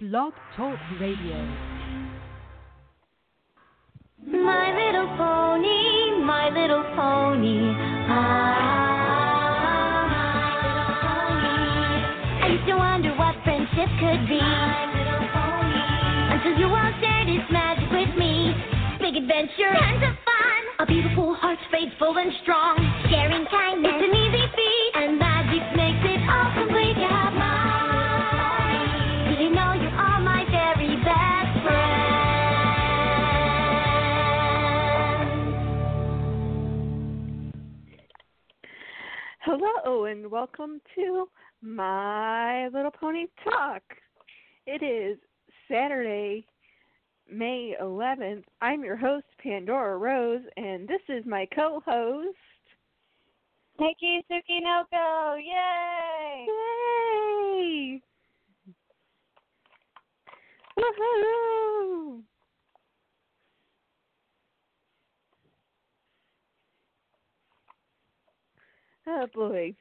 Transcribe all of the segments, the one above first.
Blog Talk Radio. My little pony, my little pony. Ah. I used to wonder what friendship could be. My little pony. Until you all shared its magic with me. Big adventure, tons Hello and welcome to My Little Pony Talk. It is Saturday, May 11th. I'm your host, Pandora Rose, and this is my co host. Nikki Tsukinoko, yay! Yay! Woohoo! Oh boy.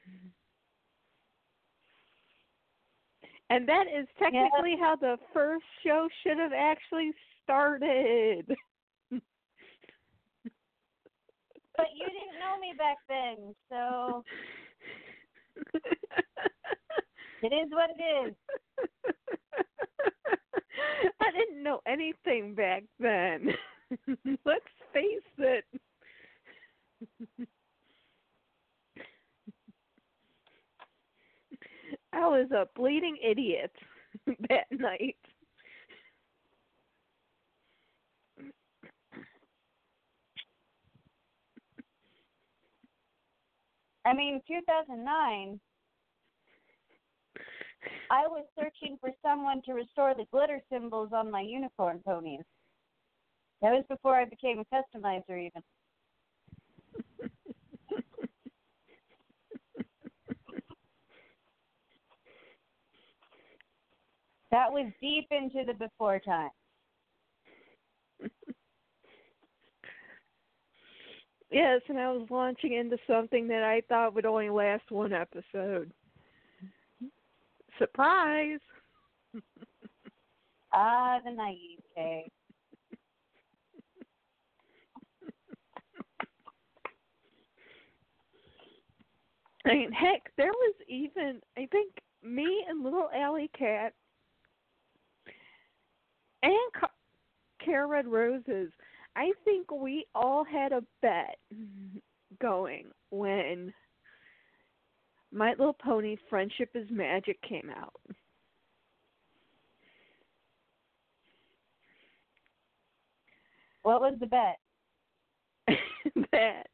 And that is technically how the first show should have actually started. But you didn't know me back then, so it is what it is. I didn't know anything back then. Let's face it. I was a bleeding idiot that night. I mean, 2009, I was searching for someone to restore the glitter symbols on my unicorn ponies. That was before I became a customizer, even. That was deep into the before time. Yes, and I was launching into something that I thought would only last one episode. Surprise! Ah, the naivete. I mean, heck, there was even I think me and little Alley Cat and Ca- Cara Red Roses. I think we all had a bet going when My Little Pony Friendship is Magic came out. What was the bet? that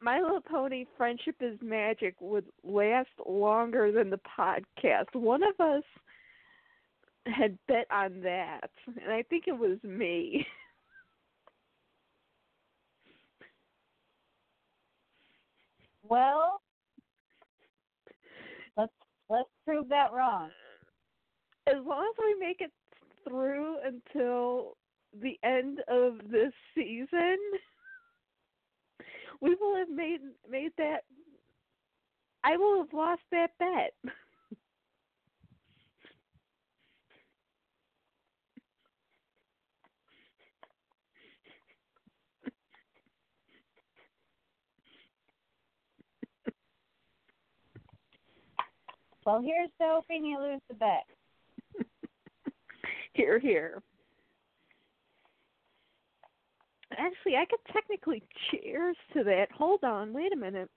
My Little Pony Friendship is Magic would last longer than the podcast. One of us had bet on that, and I think it was me. Well, let's let's prove that wrong. As long as we make it through until the end of this season, we will have made made that. I will have lost that bet. Well, here's to hoping you lose the bet. here, here. Actually, I could technically cheers to that. Hold on, wait a minute.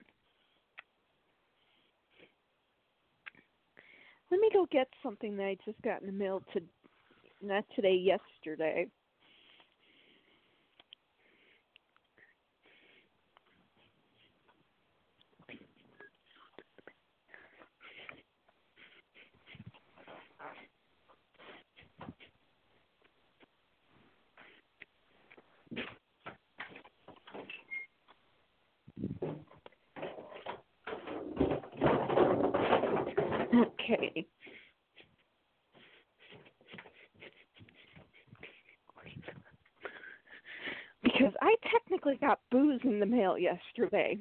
Let me go get something that I just got in the mail to not today, yesterday. Okay. Because I technically booze in the mail yesterday.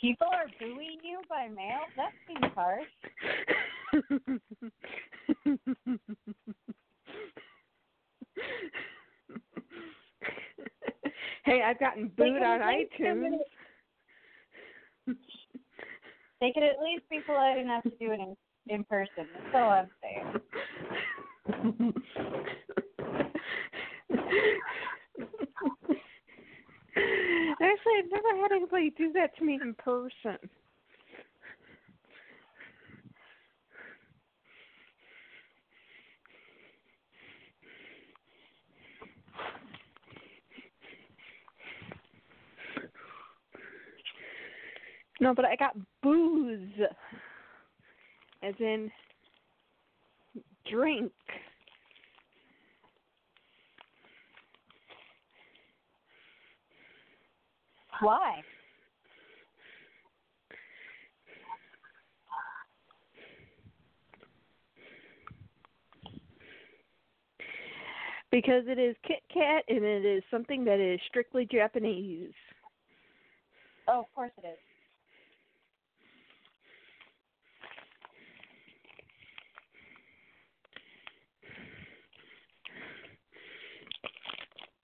People are booing you by mail? That seems harsh. hey, I've gotten booed on iTunes. They could at least be polite enough to do it in, in person. That's all I'm saying. Actually, I've never had anybody do that to me in person. No, but I got booze, as in drink. Why? Because it is Kit Kat and it is something that is strictly Japanese. Oh, of course it is.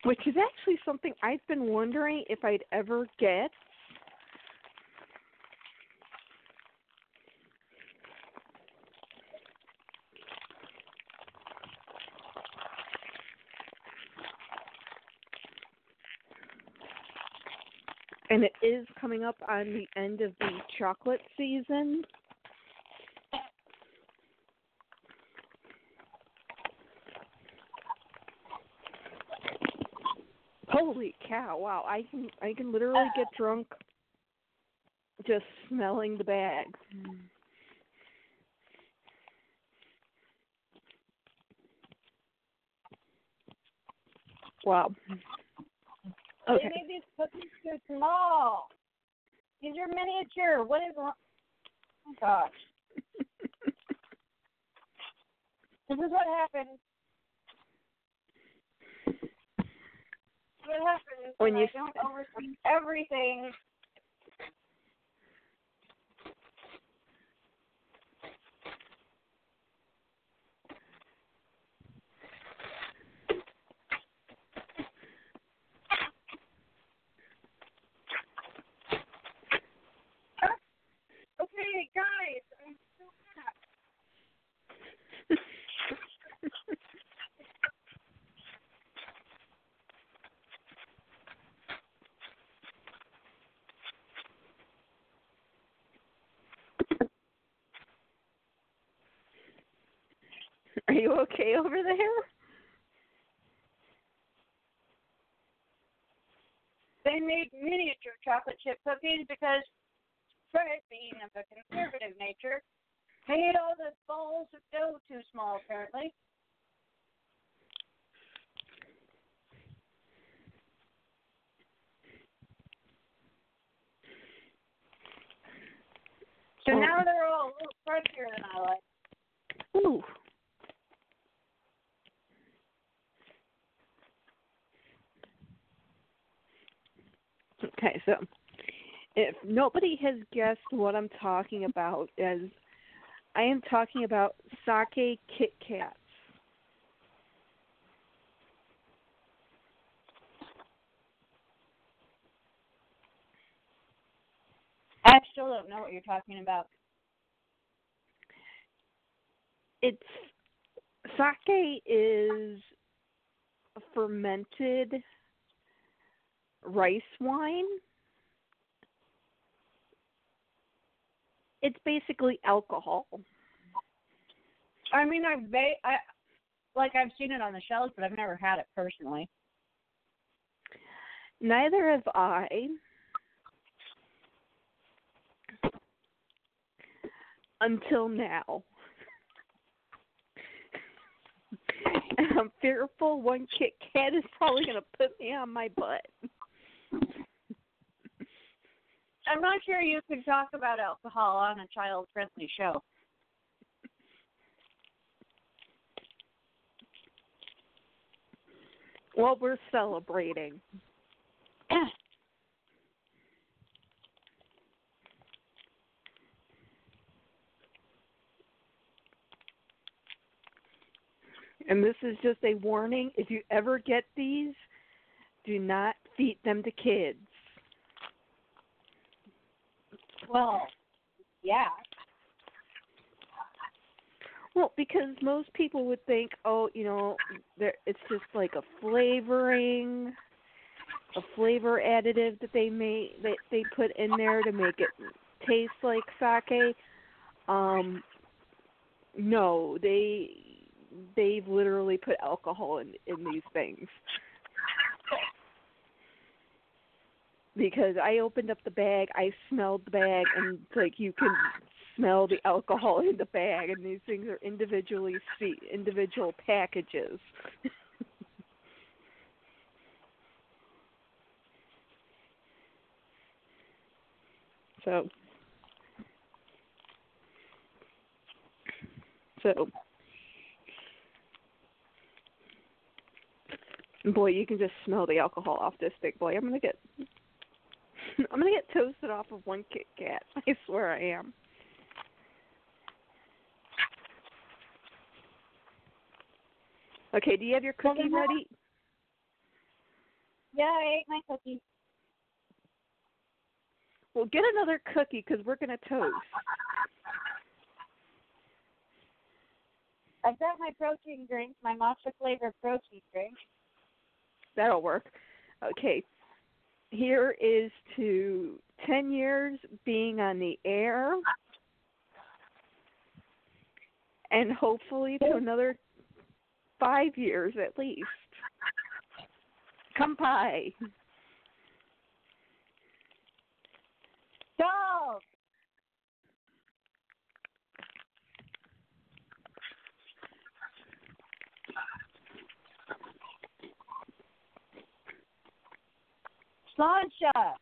Which is actually something I've been wondering if I'd ever get. And it is coming up on the end of the chocolate season. Cow! Wow, I can I can literally get drunk just smelling the bag. Wow. They made these cookies too small. These are miniature. What is wrong? Oh gosh. This is what happens. What happens When you I don't oversee everything? Okay, guys. I'm so back. Are you okay over there? They made miniature chocolate chip cookies because Fred, being of a conservative nature, made all the balls of dough too small, apparently. So now they're all a little crunchier than I like. Ooh. Okay, so if nobody has guessed what I'm talking about, as I am talking about sake Kit Kats. I still don't know what you're talking about. It's sake is fermented rice wine. It's basically alcohol. I mean, I've ba- I like I've seen it on the shelves, but I've never had it personally. Neither have I. Until now. And I'm fearful one Kit Kat is probably going to put me on my butt. I'm not sure you could talk about alcohol on a child-friendly show. Well, we're celebrating. and this is just a warning if you ever get these, do not feed them to kids. Well, yeah. Well, because most people would think, oh, you know, there it's just like a flavoring, a flavor additive that they may that they put in there to make it taste like sake. Um no, they they've literally put alcohol in in these things. Because I opened up the bag, I smelled the bag, and like you can smell the alcohol in the bag, and these things are individually see individual packages. so, so, boy, you can just smell the alcohol off this big boy. I'm gonna get, I'm gonna get toasted off of one Kit Kat. I swear I am. Okay, do you have your cookie ready? Yeah, I ate my cookie. Well, get another cookie because we're gonna toast. I've got my protein drink, my matcha flavored protein drink. That'll work. Okay. Here is to 10 years being on the air and hopefully to another five years at least. Come by. Sláinte,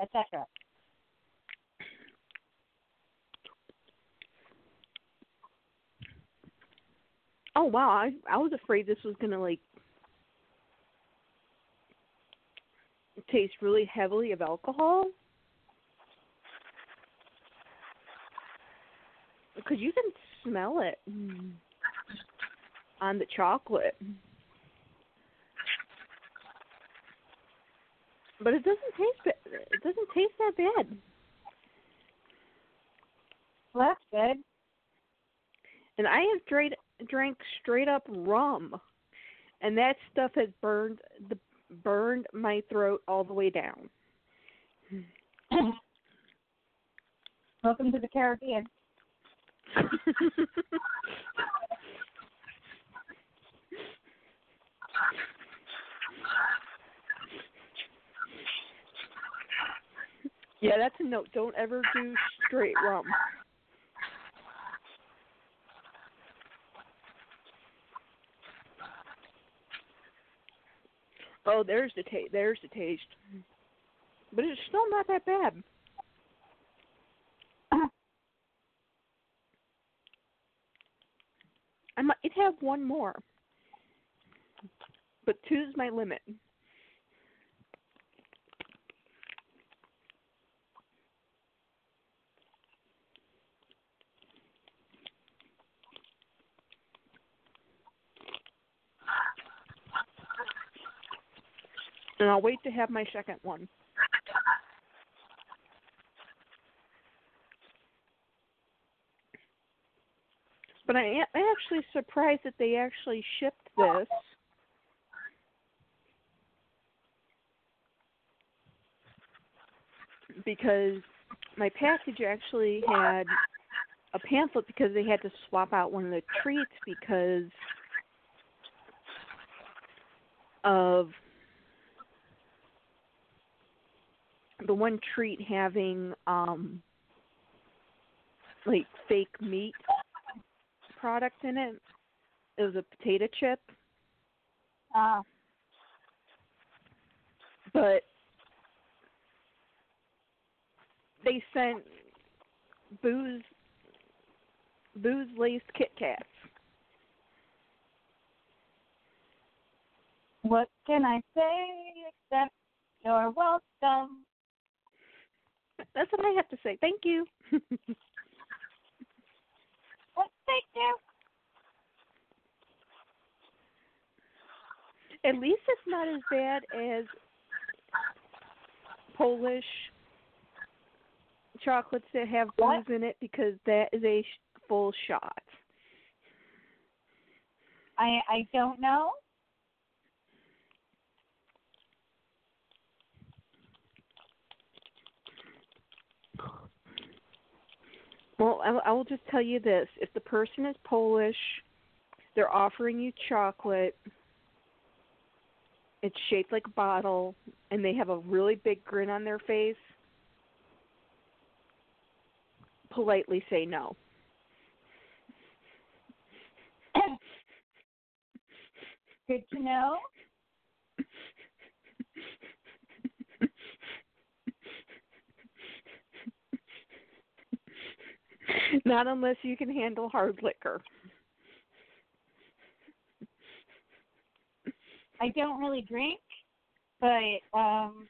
etc. Oh wow, I I was afraid this was gonna like taste really heavily of alcohol. Because you can smell it on the chocolate. But it doesn't taste ba- it doesn't taste that bad. Well, that's good. And I have straight drank straight up rum, and that stuff has burned the burned my throat all the way down. Welcome to the Caribbean. yeah, that's a note. Don't ever do straight rum. Oh, there's the taste. There's the taste. But it's still not that bad. I might have one more, but two's my limit. And I'll wait to have my second one. But I am actually surprised that they actually shipped this. Because my package actually had a pamphlet because they had to swap out one of the treats because of the one treat having um like fake meat product in it. It was a potato chip, Uh, but they sent booze booze laced Kit Kats. what can I say except you're welcome? That's what I have to say. Thank you. What thank you? At least it's not as bad as Polish chocolates that have booze in it because that is a sh- full shot. I I don't know. Well, I, I will just tell you this: if the person is Polish, they're offering you chocolate. It's shaped like a bottle, and they have a really big grin on their face. Politely say no. Good to know. Not unless you can handle hard liquor. I don't really drink, but um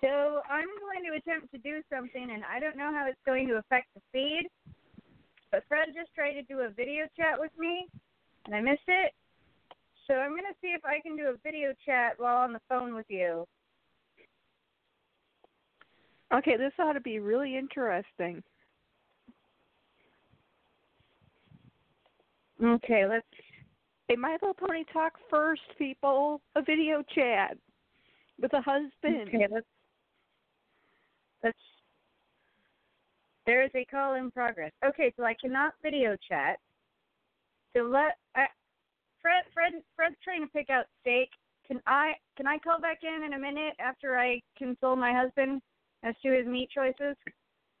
So I'm going to attempt to do something, and I don't know how it's going to affect the feed. But Fred just tried to do a video chat with me, and I missed it. So I'm going to see if I can do a video chat while on the phone with you. Okay, this ought to be really interesting. Okay, let's. Hey, My Little Pony talk first, people. A video chat with a husband. Okay, let's. Let's. There is a call in progress. Okay, so I cannot video chat. So let I, Fred. Fred. Fred's trying to pick out steak. Can I? Can I call back in in a minute after I console my husband as to his meat choices?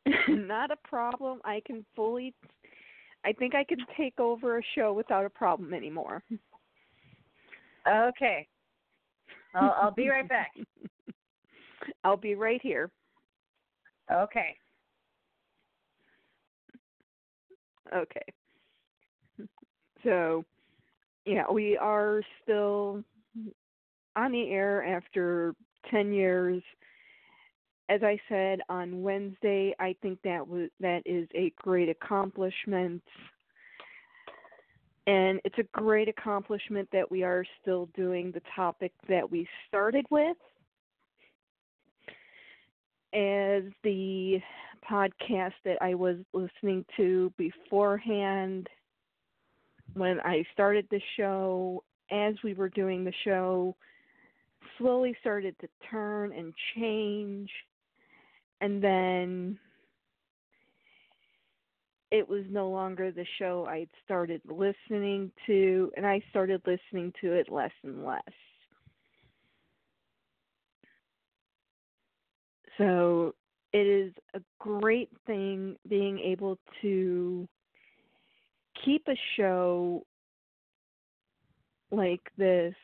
Not a problem. I can fully. I think I can take over a show without a problem anymore. Okay. I'll, I'll be right back. I'll be right here. Okay. Okay. So, yeah, we are still on the air after 10 years. As I said on Wednesday, I think that was that is a great accomplishment. And it's a great accomplishment that we are still doing the topic that we started with. As the podcast that I was listening to beforehand when I started the show, as we were doing the show, slowly started to turn and change. And then it was no longer the show I'd started listening to, and I started listening to it less and less. So it is a great thing being able to keep a show like this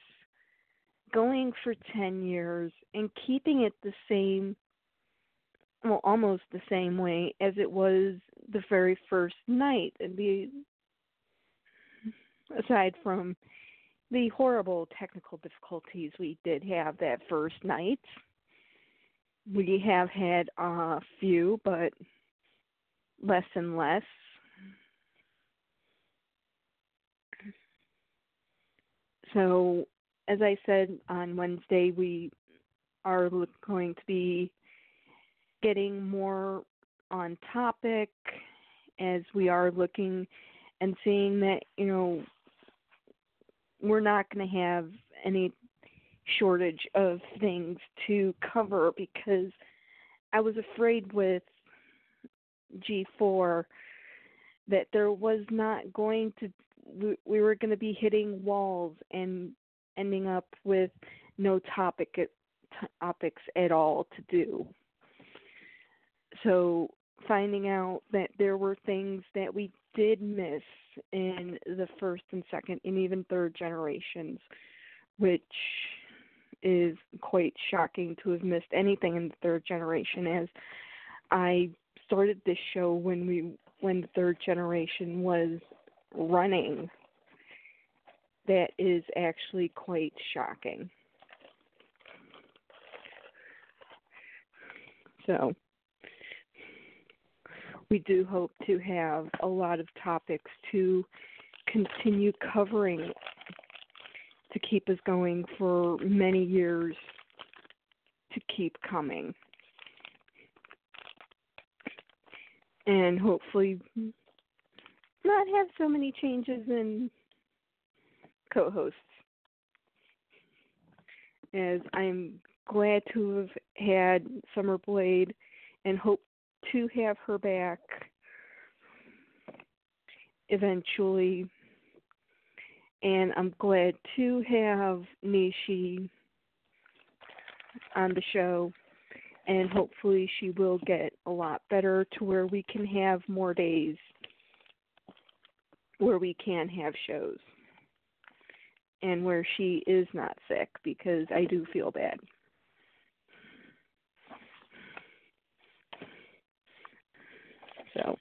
going for 10 years and keeping it the same well almost the same way as it was the very first night and the aside from the horrible technical difficulties we did have that first night we have had a few but less and less. So as i said on wednesday we are going to be getting more on topic as we are looking and seeing that you know we're not going to have any shortage of things to cover because I was afraid with G4 that there was not going to we- we were going to be hitting walls and ending up with no topic uh, topics at all to do. So finding out that there were things that we did miss in the first and second and even third generations, which is quite shocking to have missed anything in the third generation as I started this show when we when the third generation was running. That is actually quite shocking. So we do hope to have a lot of topics to continue covering to keep us going for many years to keep coming. And hopefully not have so many changes in co hosts. As I'm glad to have had Summer Blade and hope to have her back eventually. And I'm glad to have Nishi on the show. And hopefully, she will get a lot better to where we can have more days where we can have shows and where she is not sick because I do feel bad. So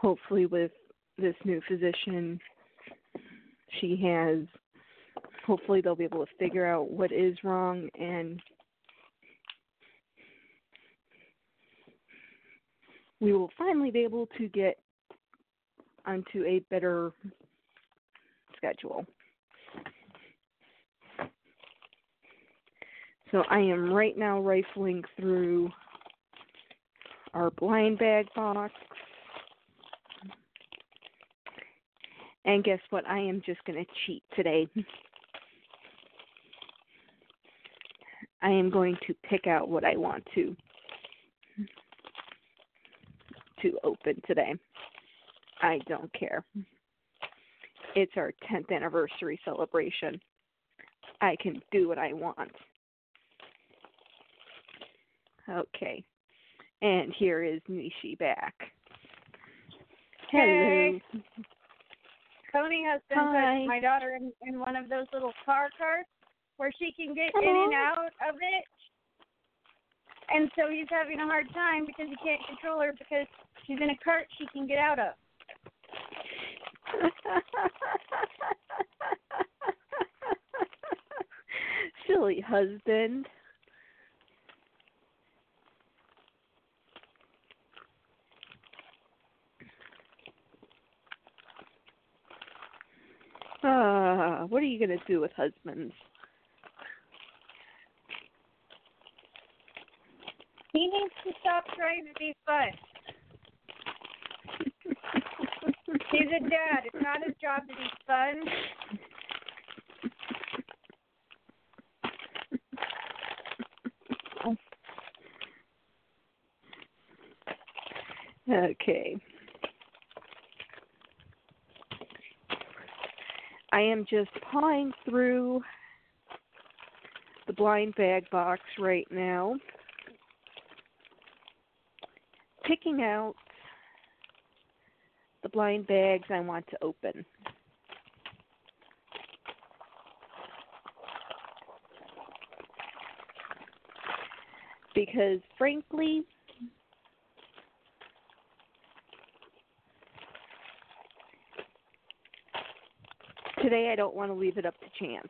hopefully with this new physician she has hopefully they'll be able to figure out what is wrong and we will finally be able to get onto a better schedule. So I am right now rifling through our blind bag box. And guess what? I am just going to cheat today. I am going to pick out what I want to to open today. I don't care. It's our 10th anniversary celebration. I can do what I want. Okay. And here is Nishi back. Hey. Hello. Tony has been Hi. put my daughter in, in one of those little car carts where she can get in and out of it. And so he's having a hard time because he can't control her because she's in a cart she can get out of. Silly husband. Ah, what are you going to do with husbands? He needs to stop trying to be fun. He's a dad. It's not his job to be fun. Okay. I am just pawing through the blind bag box right now, picking out the blind bags I want to open. Because frankly, today I don't want to leave it up to chance.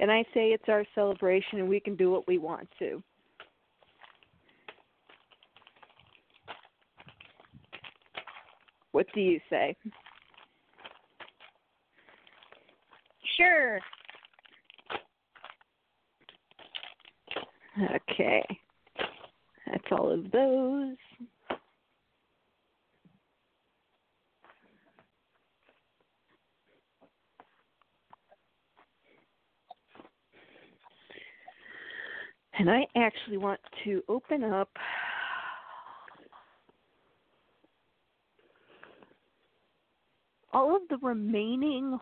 And I say it's our celebration and we can do what we want to. What do you say? Sure. Okay. That's all of those. And I actually want to open up all of the remaining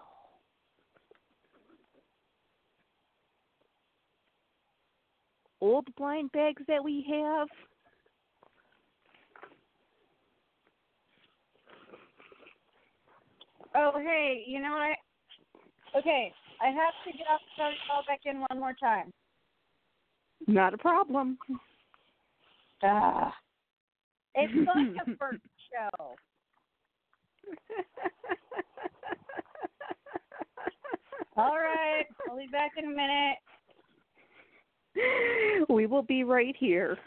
old blind bags that we have. Oh, hey, you know what? Okay, I have to get off the call back in one more time. Not a problem. Ah. It's like a first show. All right, I'll be back in a minute. we will be right here.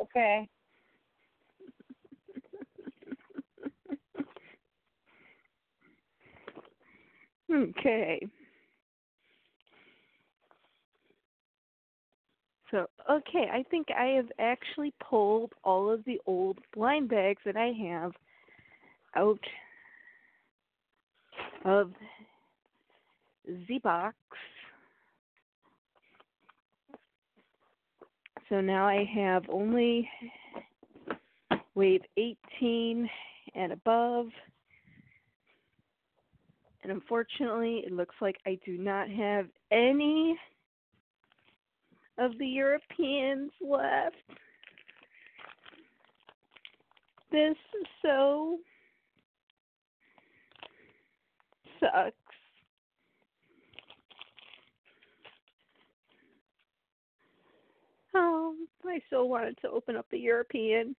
Okay. Okay. So, okay, I think I have actually pulled all of the old blind bags that I have out of the box. So now I have only wave 18 and above. And unfortunately, it looks like I do not have any of the Europeans left. This so sucks. Oh, I so wanted to open up the European.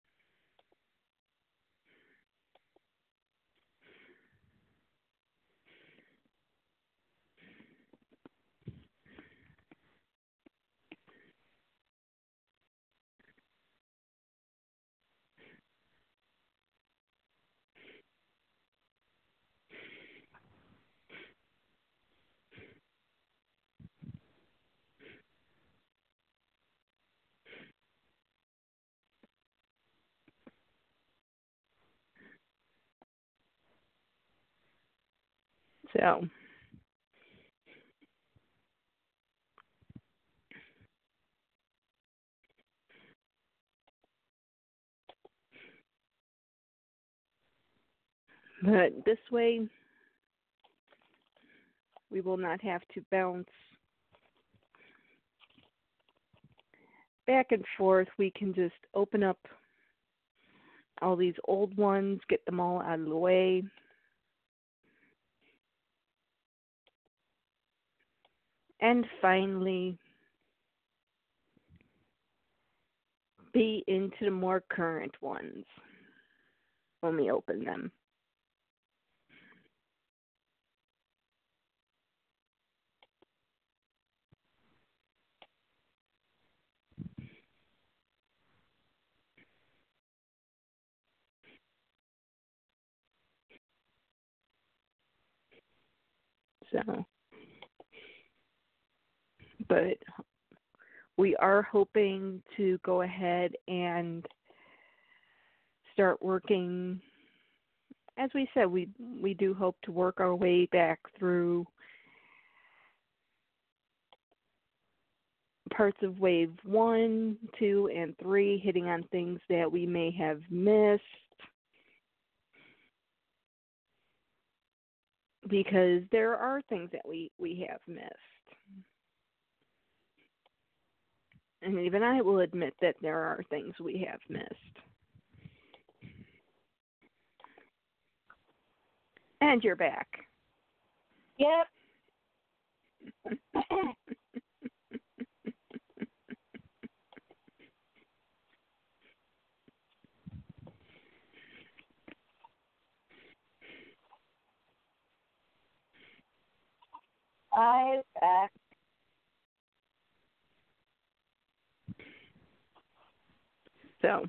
So But this way we will not have to bounce back and forth. We can just open up all these old ones, get them all out of the way. And finally, be into the more current ones when we open them. So, but we are hoping to go ahead and start working. As we said, we we do hope to work our way back through parts of wave one, two, and three, hitting on things that we may have missed. because there are things that we we have missed and even i will admit that there are things we have missed and you're back Yep. I back. So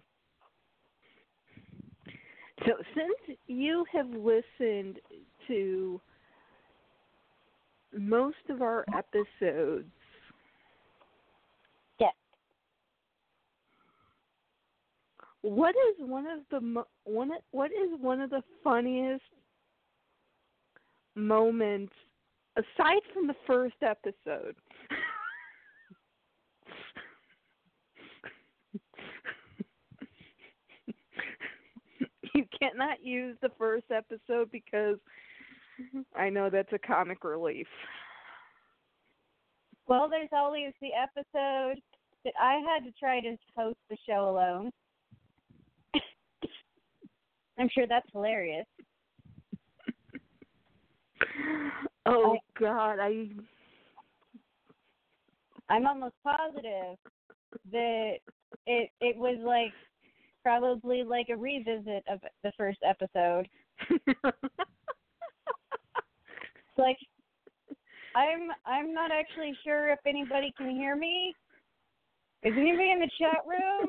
so since you have listened to most of our episodes Yes. what is one of the one what is one of the funniest moments aside from the first episode you cannot use the first episode because I know that's a comic relief. Well, there's always the episode that I had to try to host the show alone. I'm sure that's hilarious. Oh God, I I'm almost positive that it it was like probably like a revisit of the first episode. like I'm I'm not actually sure if anybody can hear me. Is anybody in the chat room?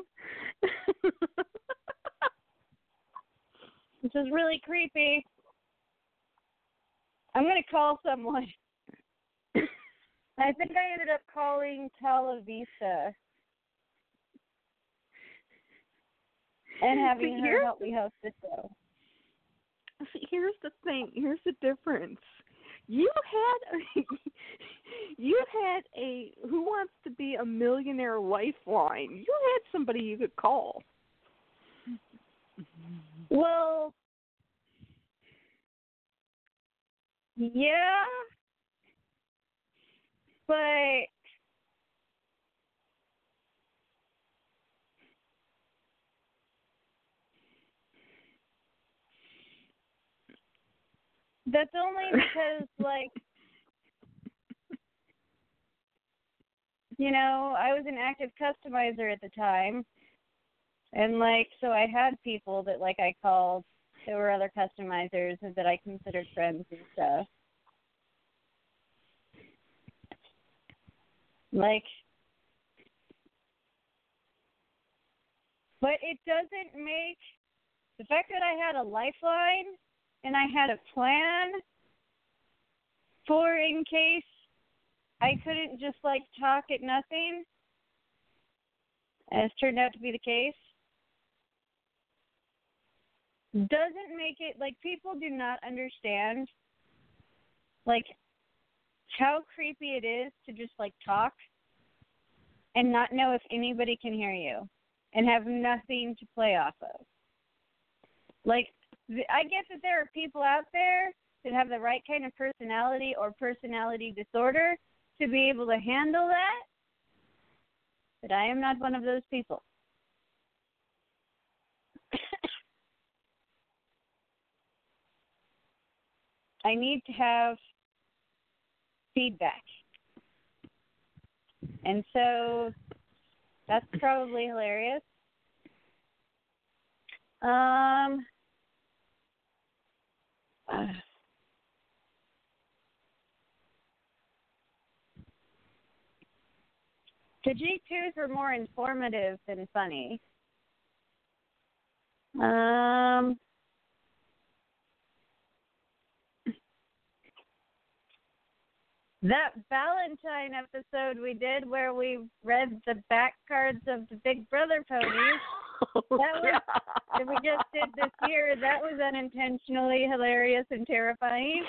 This is really creepy. I'm gonna call someone. I think I ended up calling Televisa and having See, her help me host the show. See, here's the thing. Here's the difference. You had a, you had a who wants to be a millionaire lifeline. You had somebody you could call. Well, yeah, but that's only because, like, you know, I was an active customizer at the time. And like so I had people that like I called there were other customizers that I considered friends and stuff. Like but it doesn't make the fact that I had a lifeline and I had a plan for in case I couldn't just like talk at nothing as turned out to be the case doesn't make it like people do not understand like how creepy it is to just like talk and not know if anybody can hear you and have nothing to play off of. Like I get that there are people out there that have the right kind of personality or personality disorder to be able to handle that. But I am not one of those people. I need to have feedback. And so that's probably hilarious. Um the G2s were more informative than funny. Um That Valentine episode we did where we read the back cards of the Big Brother ponies That was- that we just did this year, that was unintentionally hilarious and terrifying.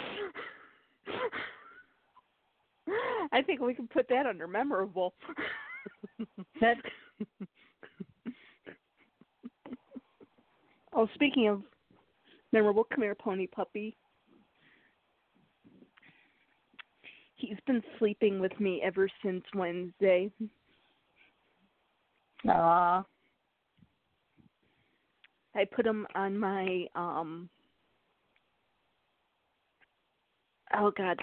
I think we can put that under memorable. That oh, speaking of memorable, come here, pony puppy. He's been sleeping with me ever since Wednesday. Aw. I put him on my um oh god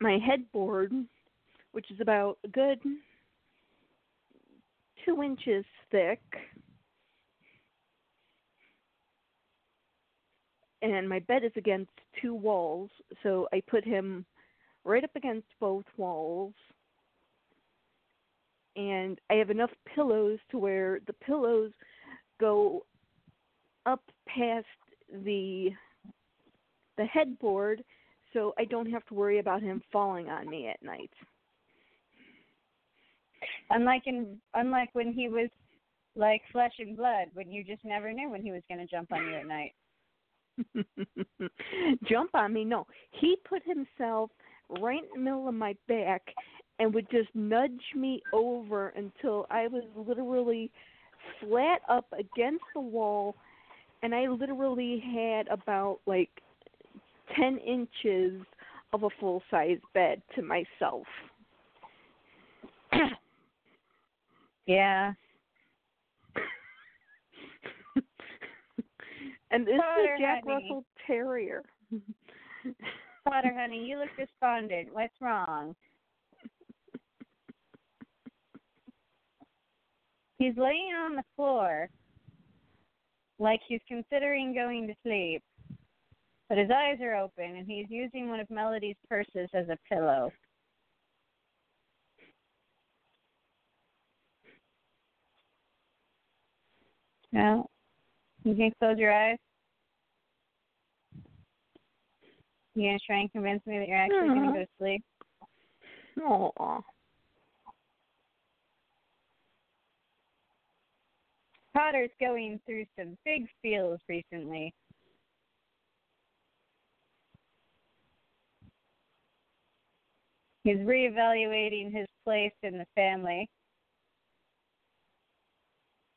my headboard which is about a good two inches thick. And my bed is against two walls so i put him right up against both walls. And i have enough pillows to where the pillows go up past the the headboard so I don't have to worry about him falling on me at night. Unlike in unlike when he was like flesh and blood, when you just never knew when he was gonna jump on you at night. Jump on me? No. He put himself right in the middle of my back and would just nudge me over until I was literally flat up against the wall and I literally had about like 10 inches of a full size bed to myself. Yeah. and this is Potter, a Jack honey. Russell Terrier. Potter, honey, you look despondent. What's wrong? He's laying on the floor like he's considering going to sleep. But his eyes are open and he's using one of Melody's purses as a pillow. Now, you can close your eyes. You gonna try and convince me that you're actually gonna go to sleep? Aw. Potter's going through some big feels recently. He's reevaluating his place in the family.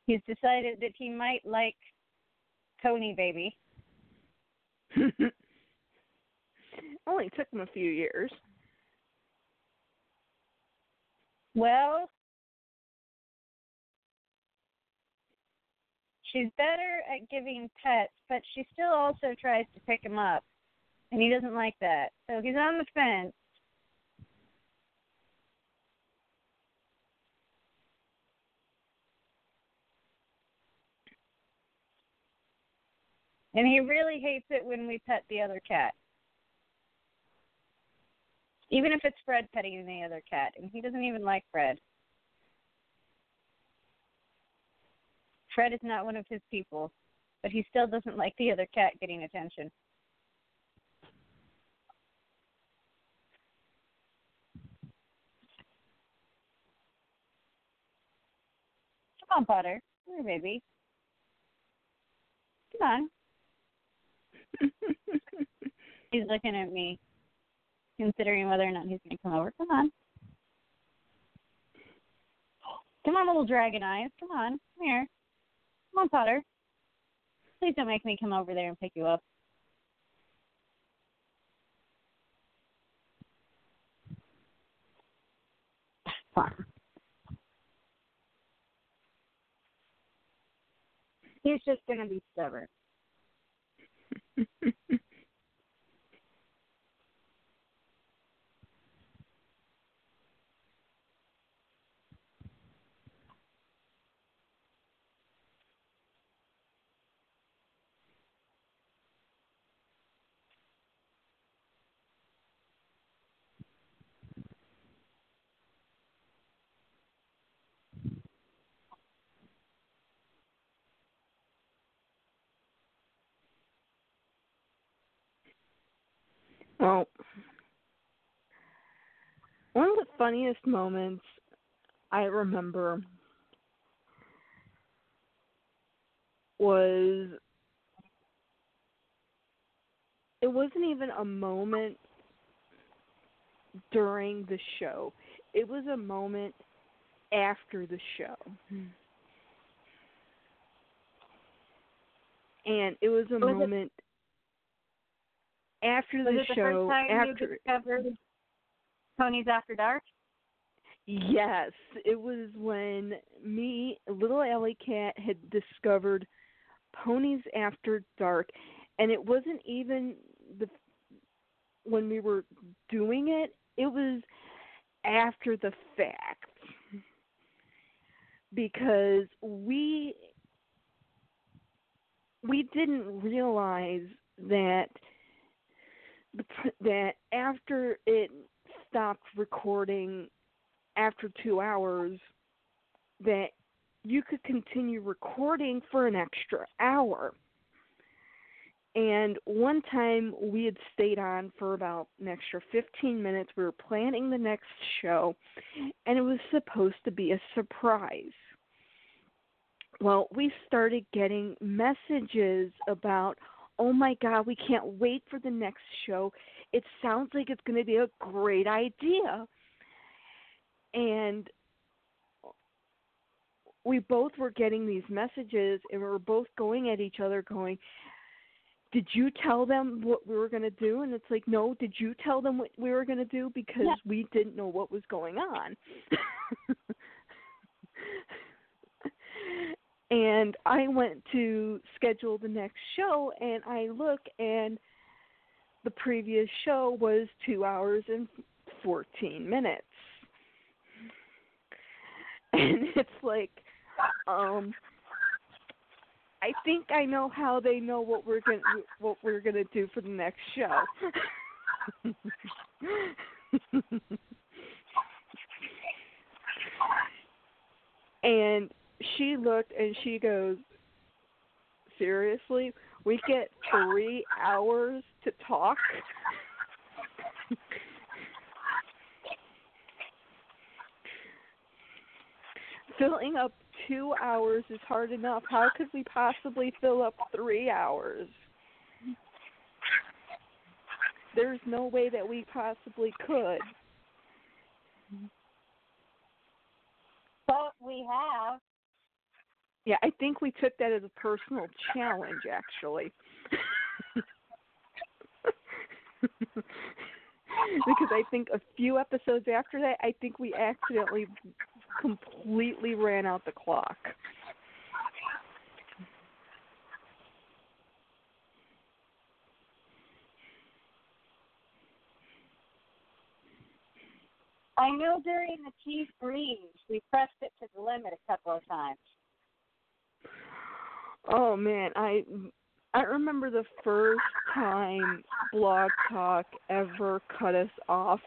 He's decided that he might like Tony Baby. Only took him a few years. Well, she's better at giving pets, but she still also tries to pick him up, and he doesn't like that. So he's on the fence. And he really hates it when we pet the other cat. Even if it's Fred petting the other cat, and he doesn't even like Fred. Fred is not one of his people, but he still doesn't like the other cat getting attention. Come on, Potter. Come here, baby. Come on. He's looking at me, considering whether or not he's going to come over. Come on. Come on, little dragon eyes. Come on. Come here. Come on, Potter. Please don't make me come over there and pick you up. Fine. He's just going to be stubborn. well, one of the funniest moments I remember was it wasn't even a moment during the show. It was a moment after the show. Mm-hmm. And it was a Was it- moment after Was the it the show first time after you discovered Ponies After Dark? Yes, it was when me, little Alley Cat, had discovered Ponies After Dark, and it wasn't even the when we were doing it. It was after the fact because we we didn't realize that the, that after it stopped recording after two hours that you could continue recording for an extra hour. And one time we had stayed on for about an extra 15 minutes. We were planning the next show, and it was supposed to be a surprise. Well, we started getting messages about, oh my God, we can't wait for the next show. It sounds like it's going to be a great idea and we both were getting these messages and we were both going at each other going did you tell them what we were going to do and it's like no did you tell them what we were going to do because Yeah. we didn't know what was going on and i went to schedule the next show and i look and the previous show was 2 hours and 14 minutes and it's like um I think I know how they know what we're gonna what we're gonna do for the next show. and she looked and she goes, Seriously? We get three hours to talk? Filling up two hours is hard enough. How could we possibly fill up three hours? There's no way that we possibly could. But we have. Yeah, I think we took that as a personal challenge, actually. because I think a few episodes after that, I think we accidentally completely ran out the clock. I know during the tea freeze we pressed it to the limit a couple of times. Oh man, I I remember the first time Blog Talk ever cut us off.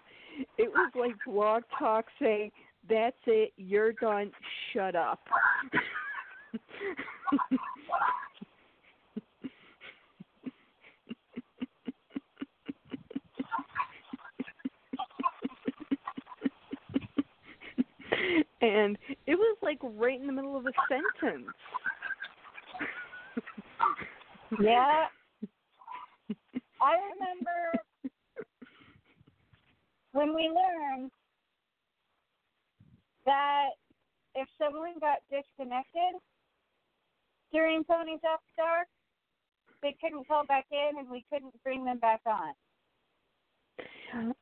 It was like Blog Talk saying, "That's it, you're done. Shut up." and it was like right in the middle of a sentence. Yeah. I remember when we learned that if someone got disconnected during Ponies After Dark, they couldn't call back in and we couldn't bring them back on.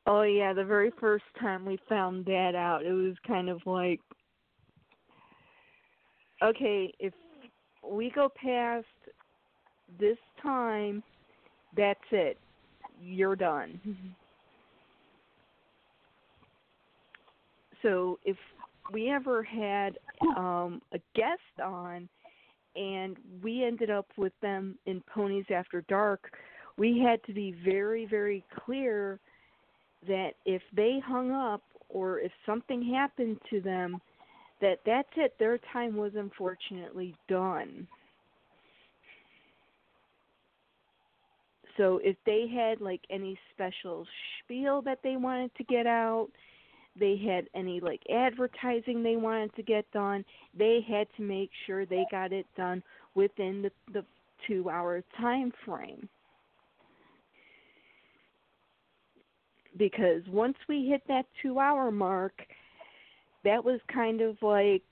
Oh yeah, the very first time we found that out, it was kind of like okay, if we go past this time, that's it. You're done. So if we ever had um a guest on and we ended up with them in Ponies After Dark, we had to be very, very clear that if they hung up or if something happened to them, that that's it. Their time was unfortunately done. So if they had like any special spiel that they wanted to get out, they had any like advertising they wanted to get done, they had to make sure they got it done within the the 2 hour time frame. Because once we hit that 2 hour mark, that was kind of like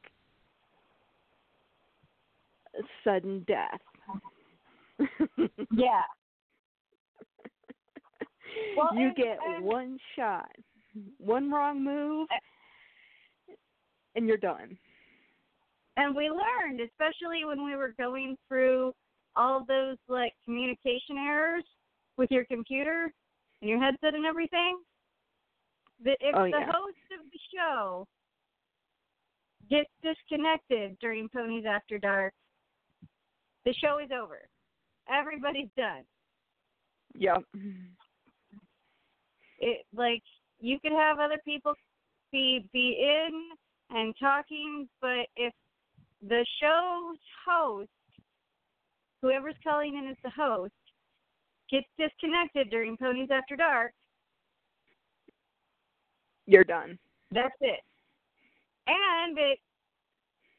sudden death. Yeah. Well, you and- get and- one shot, one wrong move, uh, and you're done. And we learned, especially when we were going through all those like communication errors with your computer and your headset and everything, that if Oh, the yeah. host of the show gets disconnected during Ponies After Dark, the show is over. Everybody's done. Yep. It like you could have other people be be in and talking, but if the show's host, whoever's calling in as the host, gets disconnected during Ponies After Dark, You're done. that's it. And it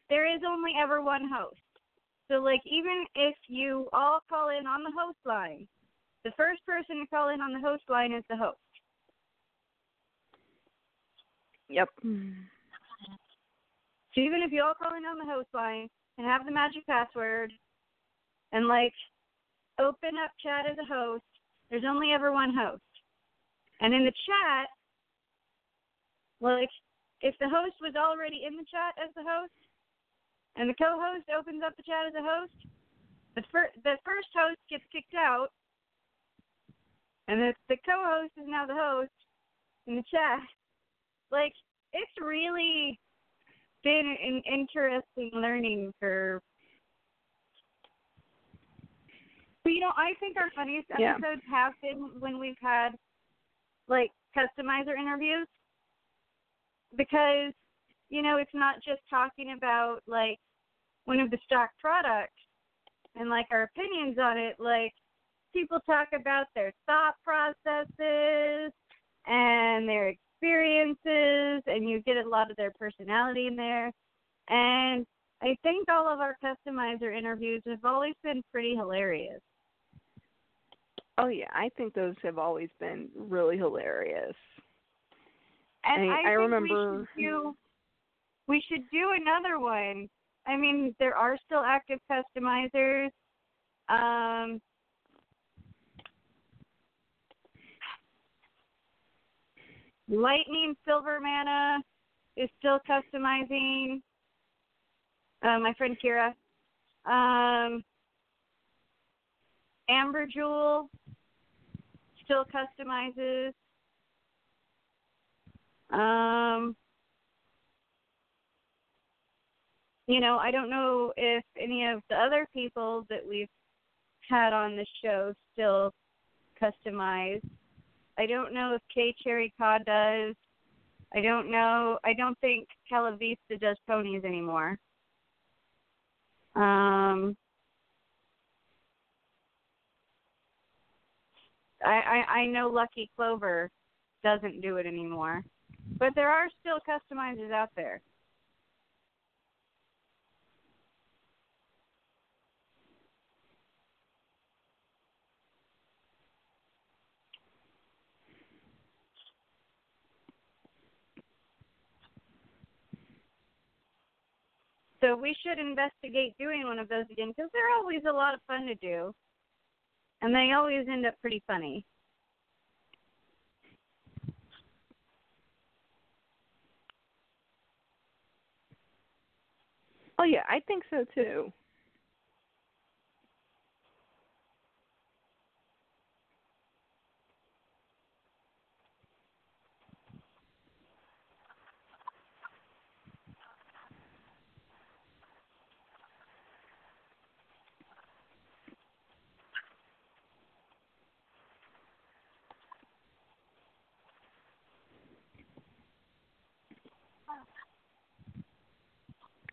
there is only ever one host. So like even if you all call in on the host line, the first person to call in on the host line is the host. Yep. So even if you all call in on the host line and have the magic password and like open up chat as a host, there's only ever one host. And in the chat, like if the host was already in the chat as the host and the co-host opens up the chat as a host, the fir- the first host gets kicked out and the the co-host is now the host in the chat. Like it's really been an interesting learning curve But you know, I think our funniest Yeah. episodes have been when we've had like customizer interviews because you know it's not just talking about like one of the stock products and like our opinions on it. Like people talk about their thought processes and their experiences, and you get a lot of their personality in there. And I think all of our customizer interviews have always been pretty hilarious. Oh yeah, I think those have always been really hilarious. And I- I, I remember- we should do we should do another one. I mean, there are still active customizers. Um Lightning Silver Mana is still customizing. Uh, my friend Kira. Um Amber Jewel still customizes. Um, you know, I don't know if any of the other people that we've had on the show still customize. I don't know if K Cherry Ka does. I don't know. I don't think Calavista does ponies anymore. Um, I, I I know Lucky Clover doesn't do it anymore. But there are still customizers out there. So we should investigate doing one of those again because they're always a lot of fun to do. And they always end up pretty funny. Oh yeah, I think so too.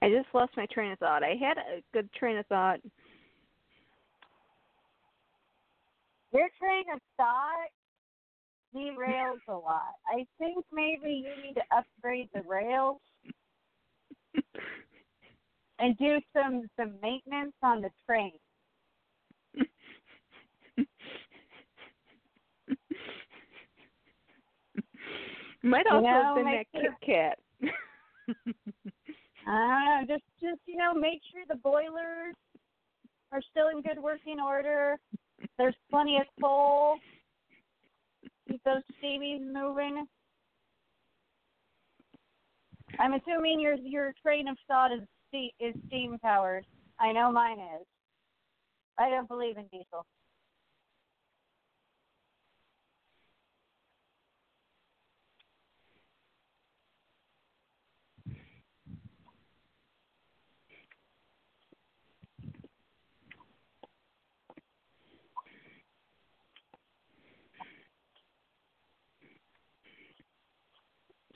I just lost my train of thought. I had a good train of thought. Your train of thought derails a lot. I think maybe you need to upgrade the rails and do some some maintenance on the train. Might You also know, have been that Kit Kat. Uh, just just you know, make sure the boilers are still in good working order. There's plenty of coal. Keep those steamies moving. I'm assuming your your train of thought is steam, is steam powered. I know mine is. I don't believe in diesel.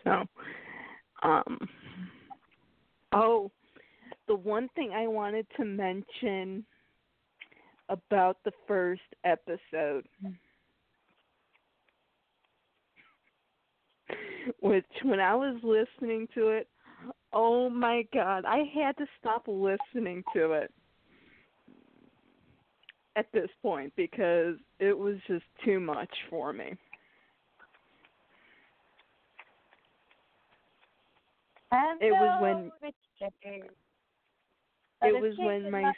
So, um, oh, the one thing I wanted to mention about the first episode, which when I was listening to it, oh my god, I had to stop listening to it at this point because it was just too much for me. And It was when- It was when my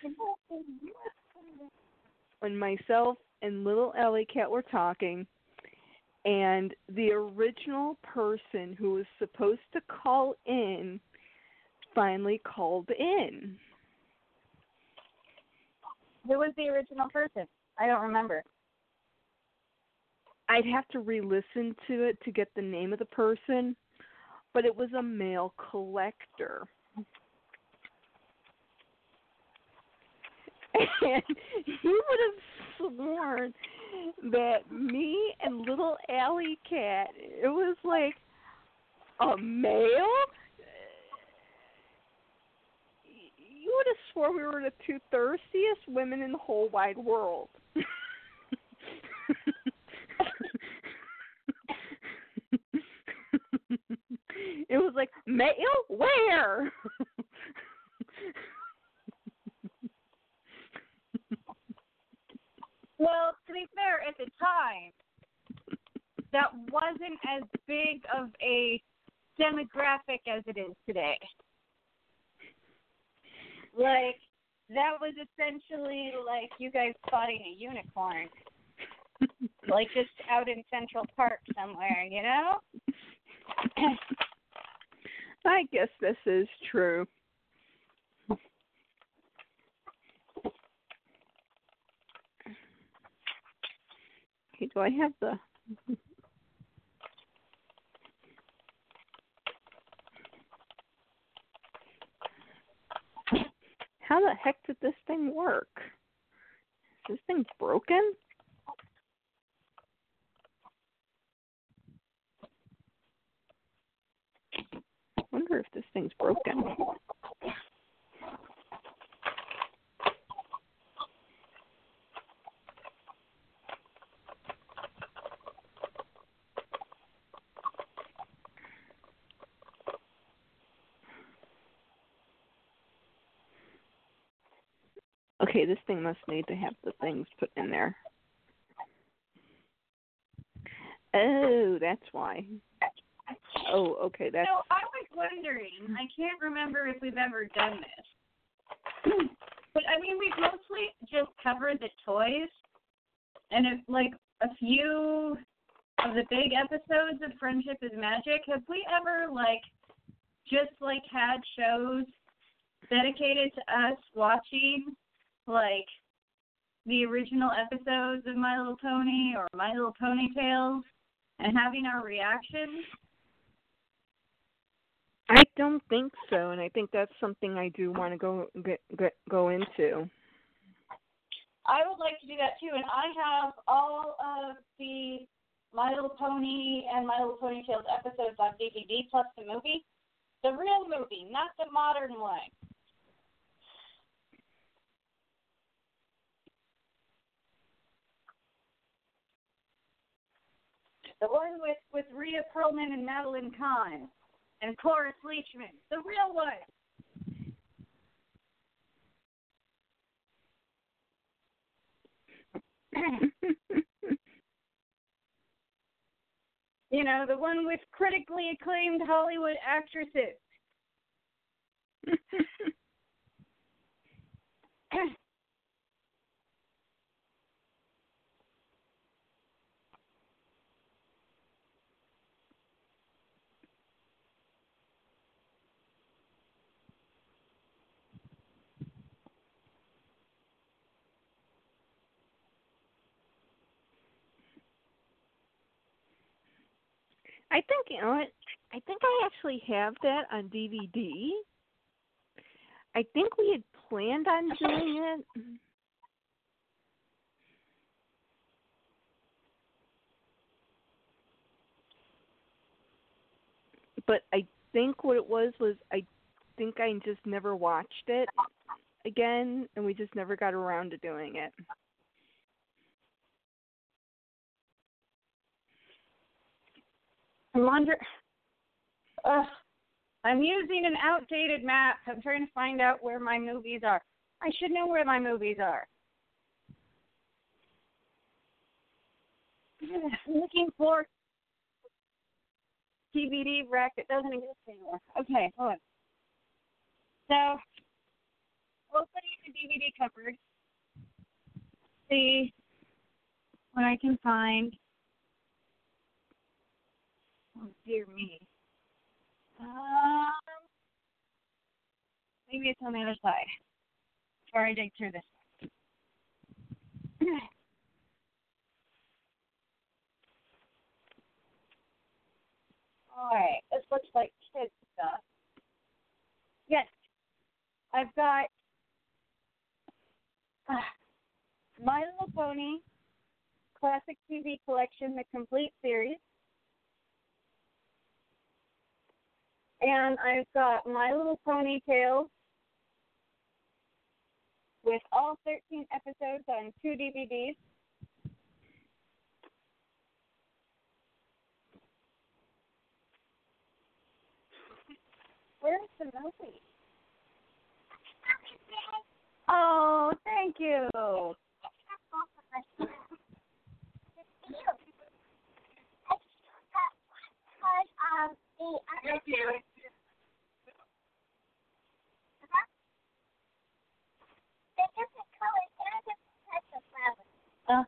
when myself and little Ellie Cat were talking, and the original person who was supposed to call in finally called in. Who was the original person? I don't remember. I'd have to re-listen to it to get the name of the person, but it was a male collector. and he would have sworn that me and little Alley Cat, it was like a male. You would have swore we were the two thirstiest women in the whole wide world. it was like male where? Well, to be fair, at the time, that wasn't as big of a demographic as it is today. Like, that was essentially like you guys spotting a unicorn. like just out in Central Park somewhere, you know? I guess this is true. Okay, do I have the How the heck did this thing work? Is this thing broken? I wonder if this thing's broken. Okay, this thing must need to have the things put in there. Oh, that's why. Oh, okay, that's So I wondering, I can't remember if we've ever done this. but I mean we've mostly just covered the toys and if like a few of the big episodes of Friendship is Magic, have we ever like just like had shows dedicated to us watching like the original episodes of My Little Pony or My Little Pony Tales and having our reactions? I don't think so, and I think that's something I do want to go get, get go into. I would like to do that too, and I have all of the My Little Pony and My Little Pony Tales episodes on DVD plus the movie, the real movie, not the modern one. The one with with Rhea Perlman and Madeline Kahn and Cloris Leachman, the real one. You know, the one with critically acclaimed Hollywood actresses. I think you know what? I think I actually have that on DVD. I think we had planned on doing it. But I think what it was was I think I just never watched it again and we just never got around to doing it. Wonder. Ugh. I'm using an outdated map. I'm trying to find out where my movies are. I should know where my movies are. I'm looking for DVD rec. It doesn't exist anymore. Okay, hold on. So, opening the DVD cupboard. See what I can find. Oh dear me. Um, maybe it's on the other side. Before I dig through this. All right, this looks like kids stuff. Yes, I've got. Uh, My Little Pony Classic TV Collection, the complete series. And I've got My Little Pony Tales with all 13 episodes on two DVDs. Where's the movie? Oh, thank you. Uh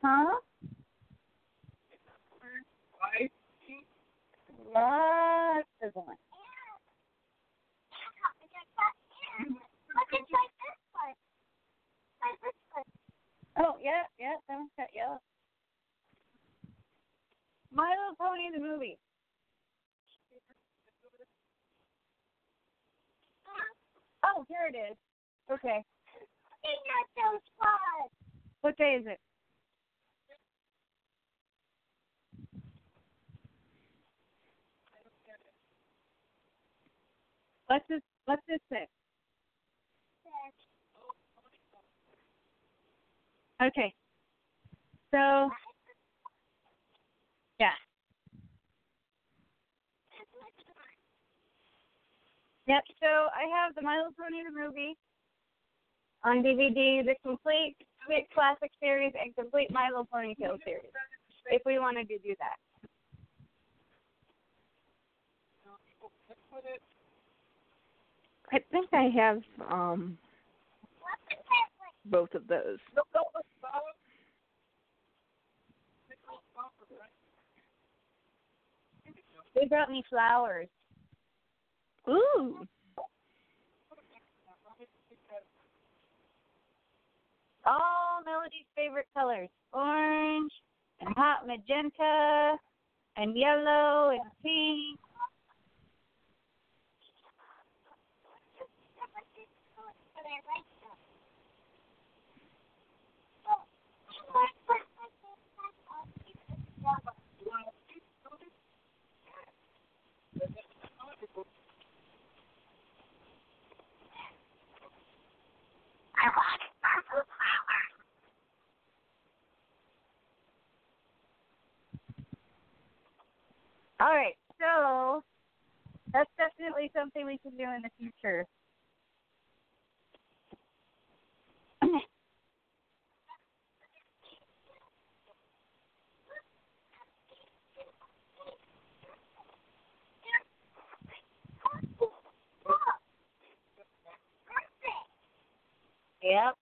huh. Lots of them. Oh, yeah, yeah, that one's got yellow. My Little Pony the movie. Oh, here it is. Okay. What day is it? What's this? What's this say? Okay. So, yeah. Yep. So I have the My Little Pony the movie on DVD, the complete Classic series, and complete My Little Pony Tale series. If we wanted to do that. I think I have um both of those. They brought me flowers. Ooh. All Melody's favorite colors orange and hot magenta and yellow and pink. All right, so that's definitely something we can do in the future. Yep.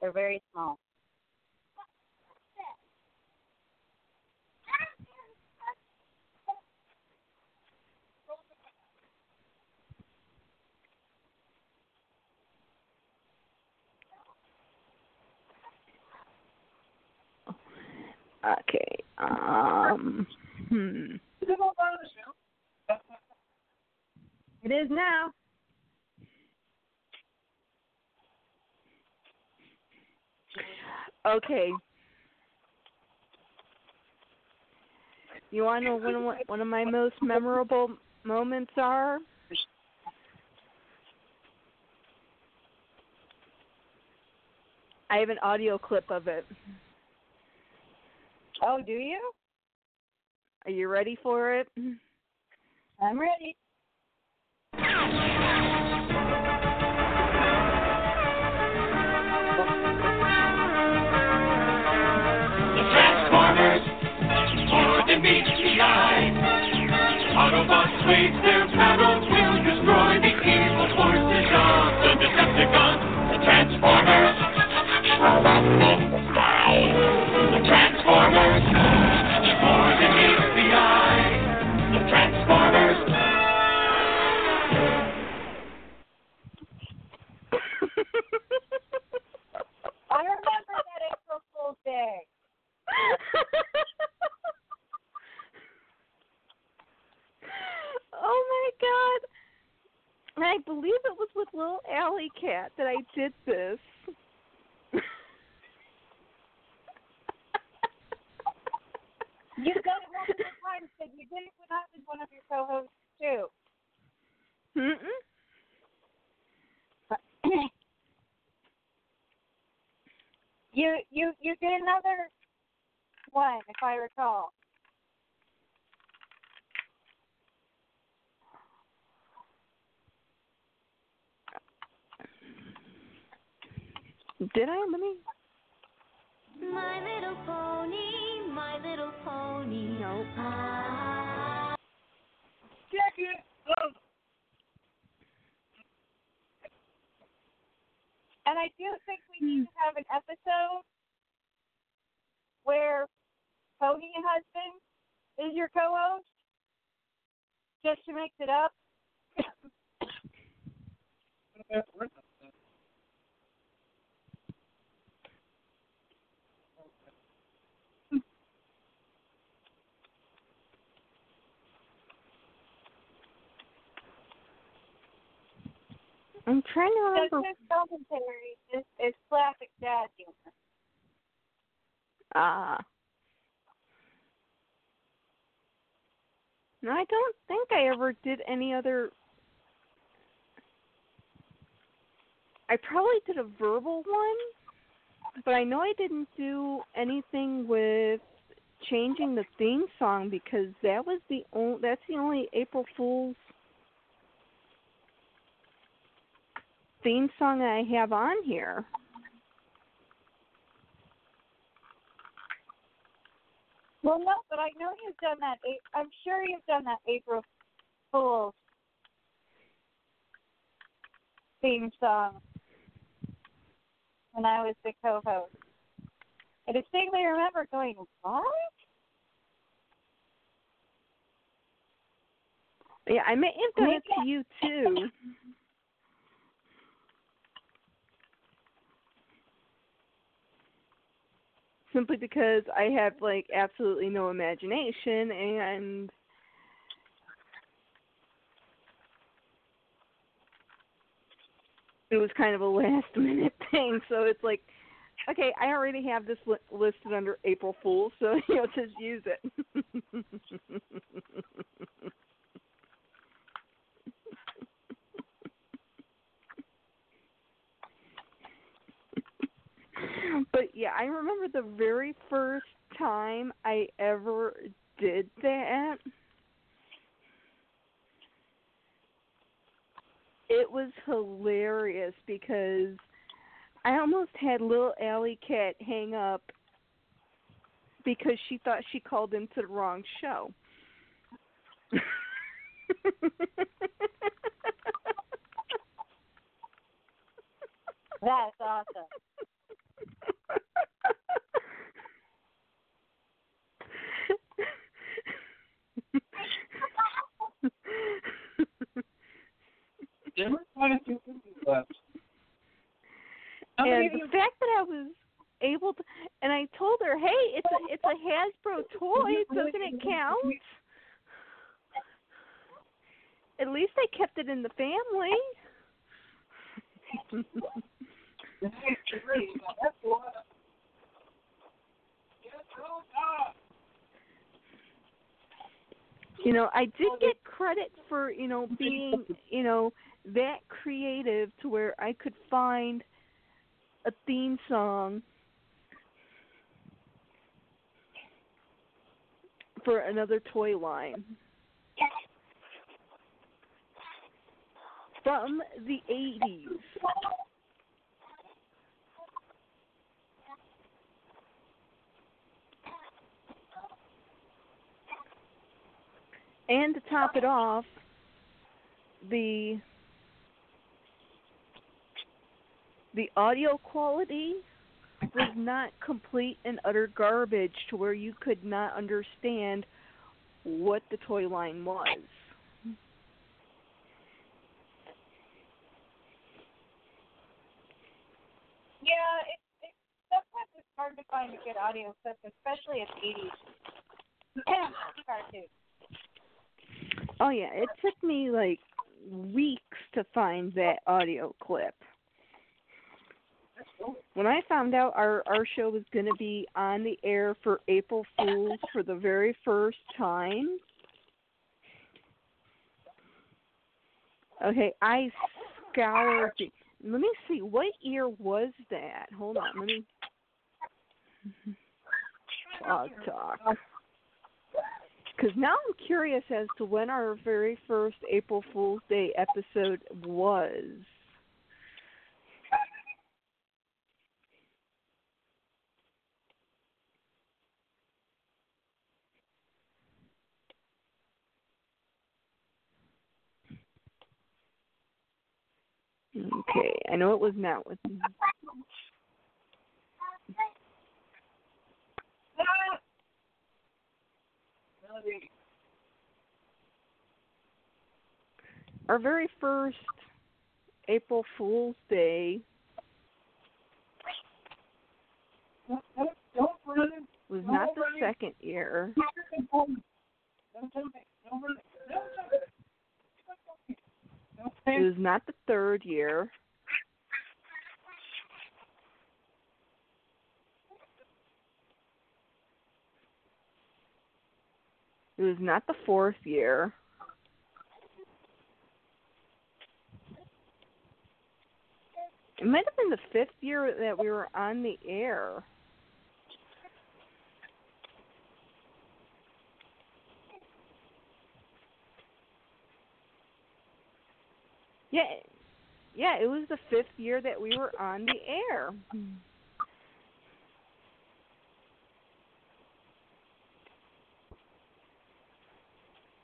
They're very small. Okay. Um. Hmm. It is now. Okay. You want to know one of one of my most memorable moments are? I have an audio clip of it. Oh, do you? Are you ready for it? I'm ready. Eye. Autobots wave their paddles, will destroy the evil forces of the Decepticons. The Transformers, I believe it was with Little Alley Cat that I did this. you did it multiple times, but you did it when I was one of your co-hosts too. Mm-mm. you you you did another one, if I recall. Did I? Let me. My little pony, my little pony. Nope. Ah. And I do think we need to have an episode where Pony Husband is your co-host, just to mix it up. I'm trying to remember. his commentary is, is classic dad humor. Ah. No, I don't think I ever did any other. I probably did a verbal one, but I know I didn't do anything with changing the theme song because that was the only. That's the only April Fool's theme song I have on here. Well, no, but I know you've done that. I'm sure you've done that April Fool's theme song when I was the co-host. I distinctly remember going, "What?" Yeah, I may have done it to you too. Simply because I have like absolutely no imagination and it was kind of a last minute thing, so it's like okay, I already have this li- listed under April Fool, so you know, just use it. but yeah, I remember the very first time I ever did that. It was hilarious because I almost had little Alley Cat hang up because she thought she called into the wrong show. That's awesome. And the fact that I was able to, and I told her, "Hey, it's a it's a Hasbro toy. Doesn't it count?" At least I kept it in the family. you- know, I did get credit for you know being you know that creative to where I could find a theme song for another toy line. From the 80s. And to top it off, the the audio quality was not complete and utter garbage to where you could not understand what the toy line was. Yeah, it, it sometimes it's hard to find a good audio clip, especially at 80s cartoons. Oh yeah, it took me like weeks to find that audio clip. when I found out our our show was going to be on the air for April Fools for the very first time. Okay, I scoured. The, let me see. What year was that? Hold on. Let me. Blog talk. Because now I'm curious as to when our very first April Fool's Day episode was. Okay, I know it was not with. Our very first April Fool's Day Don't it. was not the second year. Don't. Don't. Don't. Don't It was not the third year. It was not the fourth year. It might have been the fifth year that we were on the air. Yeah, yeah, it was the fifth year that we were on the air.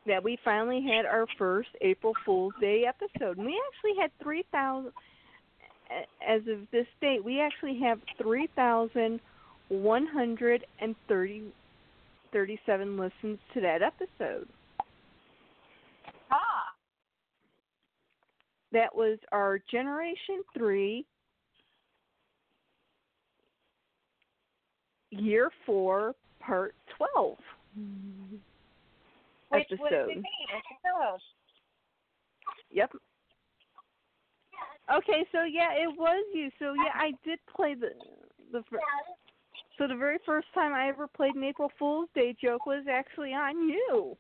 That we finally had our first April Fool's Day episode. And we actually had 3,000, as of this date, we actually have 3,137 listens to that episode. Ah. That was our Generation 3 Year 4 Part 12 Which episode. would be me as your co-host. Yep. Okay, so yeah, it was you. So yeah, I did play the the fir- so the very first time I ever played an April Fool's Day joke was actually on you.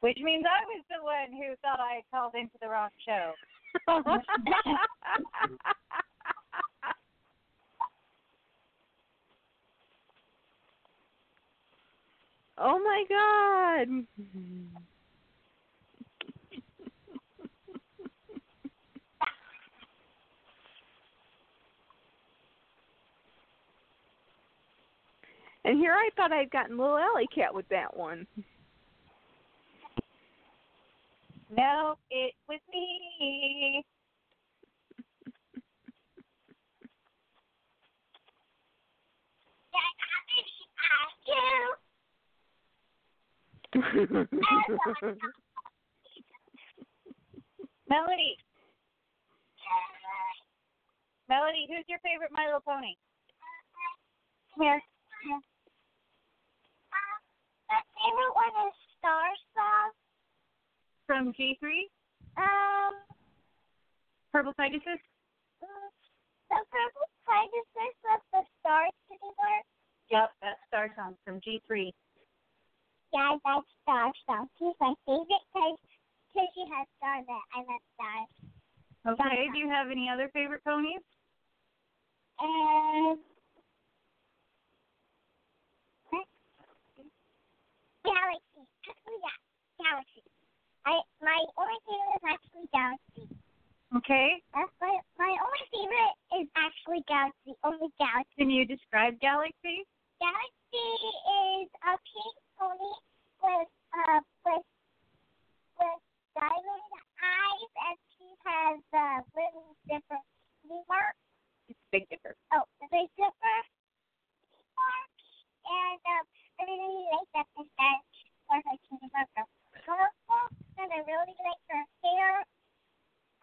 Which means I was the one who thought I had called into the wrong show. oh my god. And here I thought I'd gotten little Alley Cat with that one. No, it was me. Melody. Melody, who's your favorite My Little Pony? Come here. Here. My favorite one is Star Song. From G3? Um, Purple Pegasus? mm, the purple Pegasus with the stars together. Yep, that's Star Song from G3. Yeah, that's Star Song. She's my favorite because because she has stars that I love stars. Okay, do you have any other favorite ponies? Um, and Galaxy. Actually, yeah, Galaxy. I my only favorite is actually Galaxy. Okay, That's my my only favorite is actually Galaxy. Only Galaxy. can you describe Galaxy? Galaxy is a pink pony with uh with with diamond eyes and she has uh little different marks. It's Big Dipper. Oh, the big marks and um I really like that for her teeth marks are colorful and I really like her hair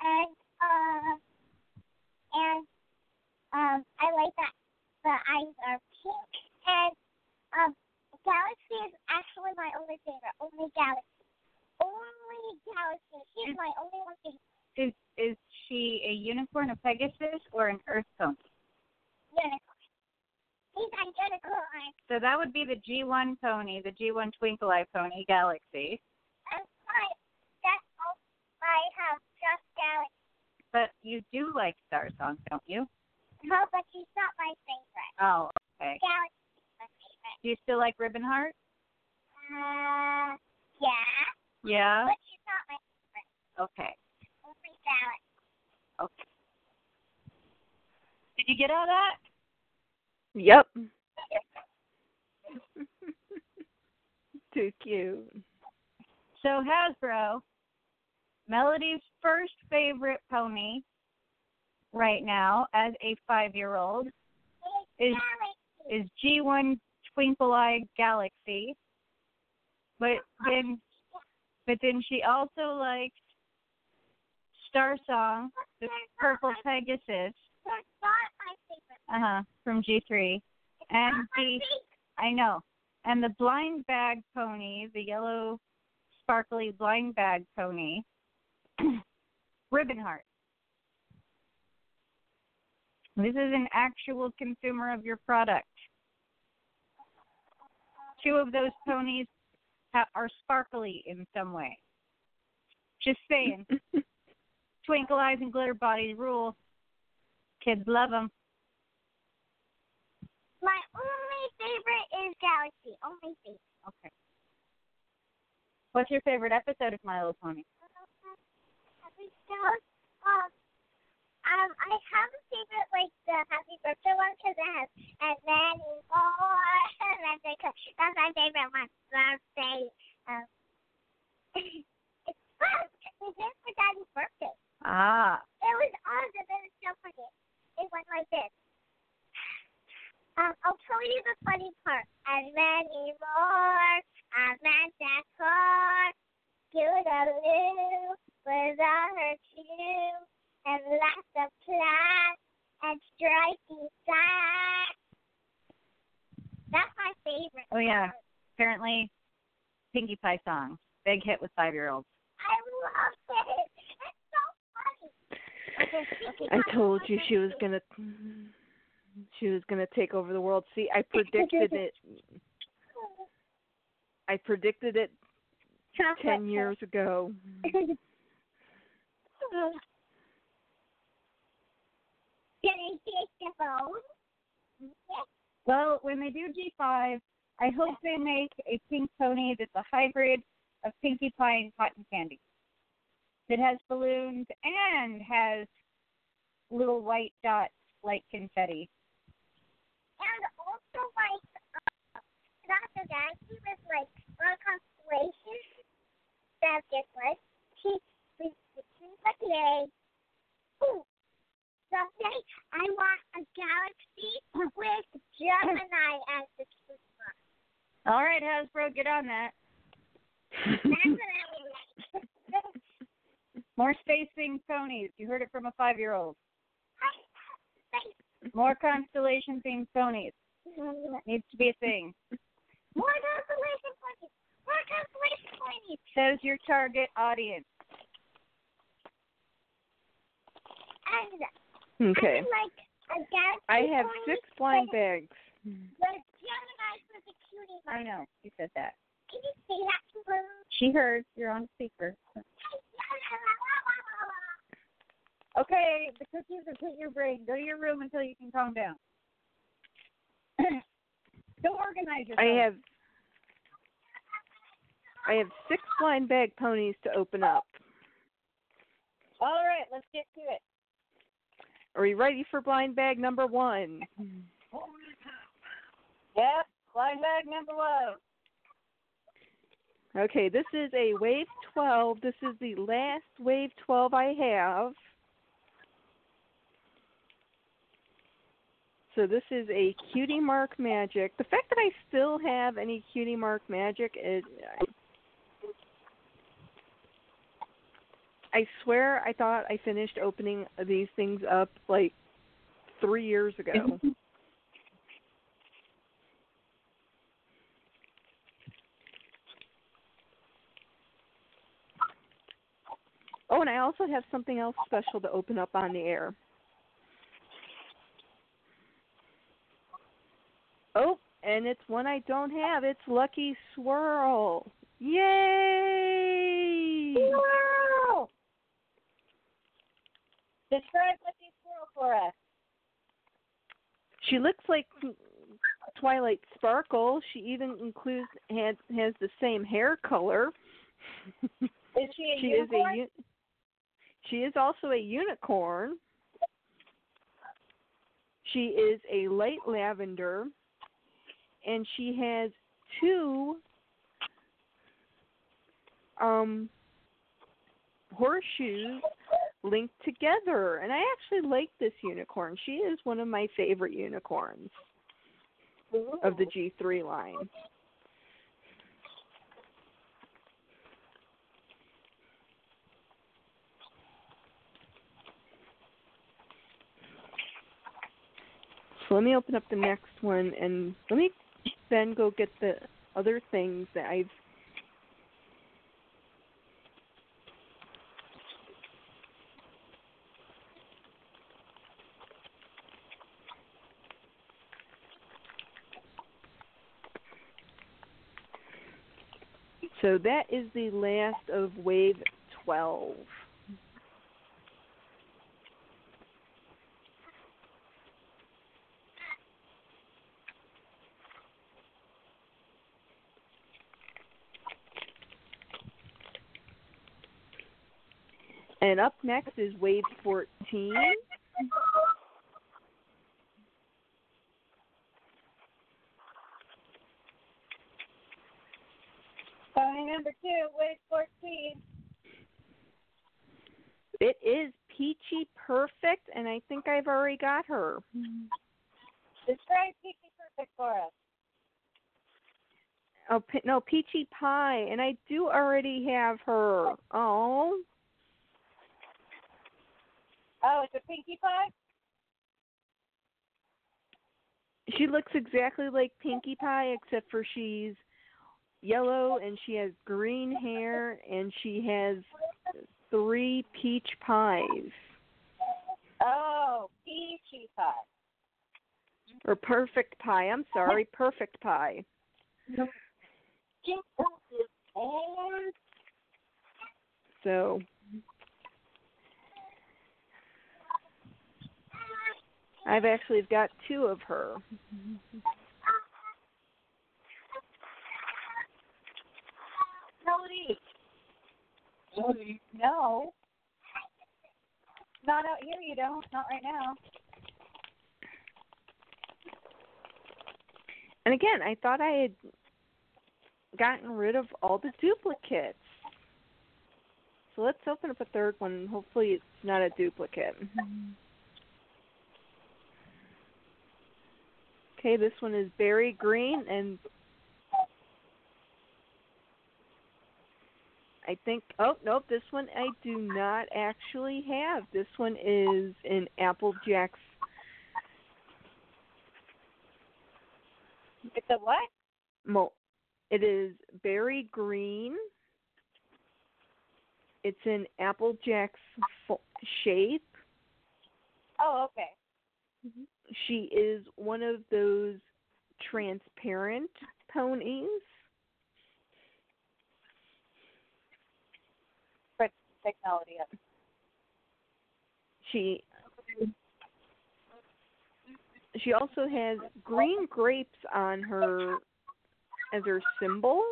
and uh and um I like that the eyes are pink and um Galaxy is actually my only favorite. Only Galaxy. Only galaxy. She's Is- my only one. thing. Is is she a unicorn, a Pegasus, or an Earth pony? Unicorn. She's identical. I'm, So that would be the G1 pony, the G1 Twinkle Eye pony Galaxy. I'm. That's all I have. Just galaxy. But you do like Star Song, don't you? No, but she's not my favorite. Oh, okay. Galaxy my favorite. Do you still like Ribbon Heart? Uh, yeah, Yeah. but she's not my favorite. Okay. Only galaxy. Okay. Did you get all that? Yep. Too cute. So Hasbro, Melody's first favorite pony right now as a five-year-old Is- is G1 Twinkle Eye Galaxy. But then, but then she also likes Star Song, the Purple Pegasus, uh huh, from G3, and Not the. I know, and the Blind Bag Pony, the yellow sparkly blind bag pony, Ribbon Heart. This is an actual consumer of your product. Two of those ponies ha- are sparkly in some way. Just saying. Twinkle eyes and glitter bodies rule. Kids love them. My only favorite is Galaxy. Only favorite. Okay. What's your favorite episode of My Little Pony? Uh, episode. Um, I have a favorite, like the Happy Birthday one, because it has and many more. That's, my favorite one. Birthday. Um, it's fun. We did it for Daddy's birthday. Ah. It was awesome. It was so funny. It went like this. Um, I'll tell you the funny part. And many more. Amanda Clark. Scootaloo. Without her too. And lots of class. And stripey socks. That's my favorite. Oh yeah. Apparently, Pinkie Pie song, big hit with five-year-olds. I love it. It's so funny. Okay, okay, I told you she was gonna she was gonna take over the world. See, I predicted it. I predicted it ten years ago. Can I phone? Well, when they do G5, I hope they make a pink pony that's a hybrid of Pinkie Pie and Cotton Candy. That has balloons and has little white dots like confetti. And also like uh, Dr. Galaxy with like one constellation that's different. She with like yay. Ooh. Someday I want a galaxy with Gemini as the keeper. All right, Hasbro, get on that. That's what I would like. More themed ponies. You heard it from a five-year-old. Thanks. More constellation themed ponies. Needs to be a thing. More constellation points. More constellation points. Says your target audience. And Okay. I would like I have six blind bags. with Gemini with a cutie I know. You said that. Can you say that to her? She heard. You're on speaker. Okay, the cookies have hit your brain. Go to your room until you can calm down. Go organize yourself. I have I have six blind bag ponies to open up. All right, let's get to it. Are we ready for blind bag number one? Yep, blind bag number one. Okay, this is a wave 12. This is the last wave 12 I have. So this is a Cutie Mark Magic. The fact that I still have any Cutie Mark Magic is I swear I thought I finished opening these things up like 3 years ago. Oh, and I also have something else special to open up on the air. Oh, and it's one I don't have. It's Lucky Swirl. Yay! Squirrel! Describe Lucky Squirrel for us. She looks like Twilight Sparkle. She even includes has has the same hair color. Is she a she is unicorn? she is also a unicorn. She is a light lavender, and she has two um horseshoes linked together. And I actually like this unicorn. She is one of my favorite unicorns of the G3 line. So let me open up the next one and let me then go get the other things that I've So that is the last of wave 12. And up next is wave 14. Song number two, wave 14. It is Peachy Perfect, and I think I've already got her. Describe Peachy Perfect for us. Oh, no, Peachy Pie, and I do already have her. Oh, Oh, it's a Pinkie Pie? she looks exactly like Pinkie Pie, except for she's yellow and she has green hair and she has three peach pies Oh, Peachy Pie. or perfect pie. I'm sorry, perfect pie. So I've actually got two of her. Melody. No. Not out here, you don't. Not right now. And again, I thought I had gotten rid of all the duplicates. So let's open up a third one. Hopefully, it's not a duplicate. Okay, this one is berry green, and I think. Oh nope, this one I do not actually have. This one is in Applejack's. It's a what? Mo- it is berry green. It's in Applejack's fo- shape. Oh, okay. She is one of those transparent ponies. Technology. She she also has green grapes on her as her symbol.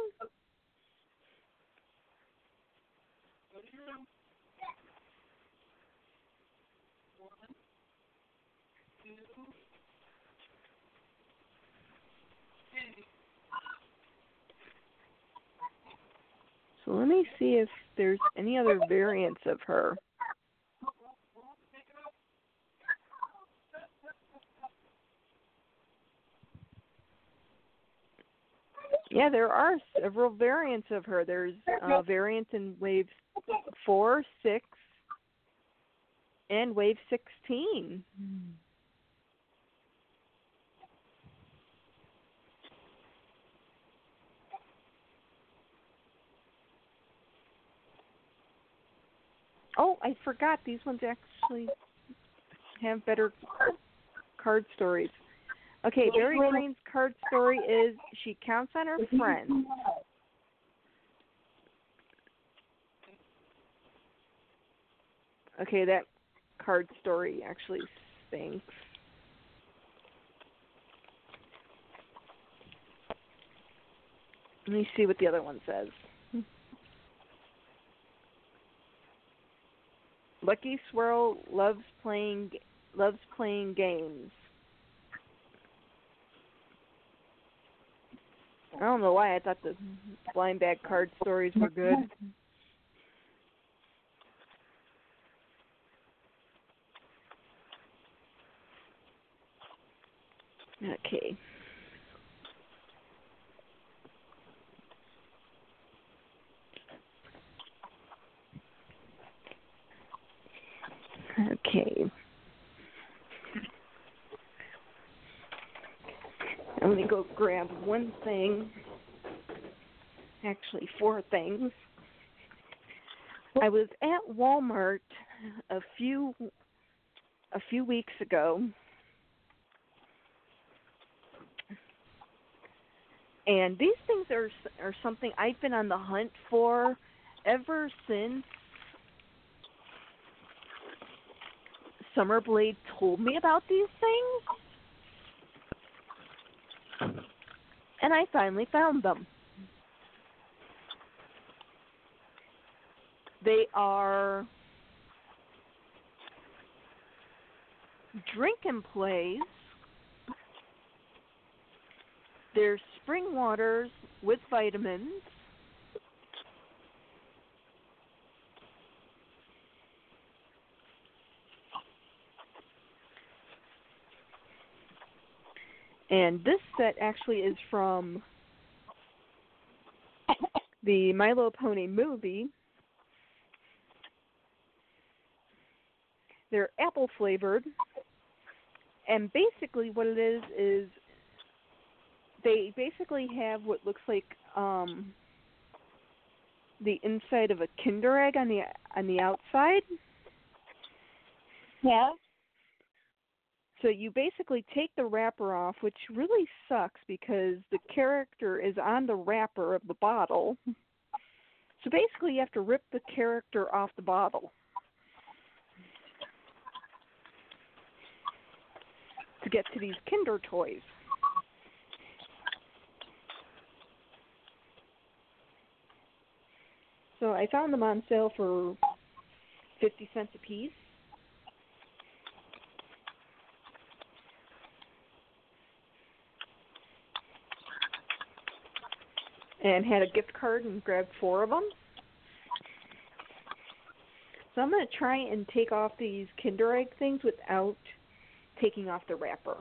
So let me see if there's any other variants of her. Yeah, there are several variants of her. There's uh, variants in wave four, six, and wave sixteen. Oh, I forgot. These ones actually have better card stories. Okay, Berry Green's card story is she counts on her friends. Okay, that card story actually stinks. Let me see what the other one says. Lucky Swirl loves playing loves playing games. I don't know why I thought the blind bag card stories were good. Okay. Okay. I'm going to go grab one thing. Actually, four things. I was at Walmart a few a few weeks ago and these things are are something I've been on the hunt for ever since Summerblade told me about these things. And I finally found them. They are drink and plays. They're spring waters with vitamins. And this set actually is from the Milo Pony movie. They're apple flavored. And basically what it is is they basically have what looks like um the inside of a Kinder egg on the on the outside. Yeah. So you basically take the wrapper off, which really sucks because the character is on the wrapper of the bottle. So basically you have to rip the character off the bottle. To get to these Kinder toys. So I found them on sale for 50 cents a piece. And had a gift card and grabbed four of them. So I'm going to try and take off these Kinder Egg things without taking off the wrapper.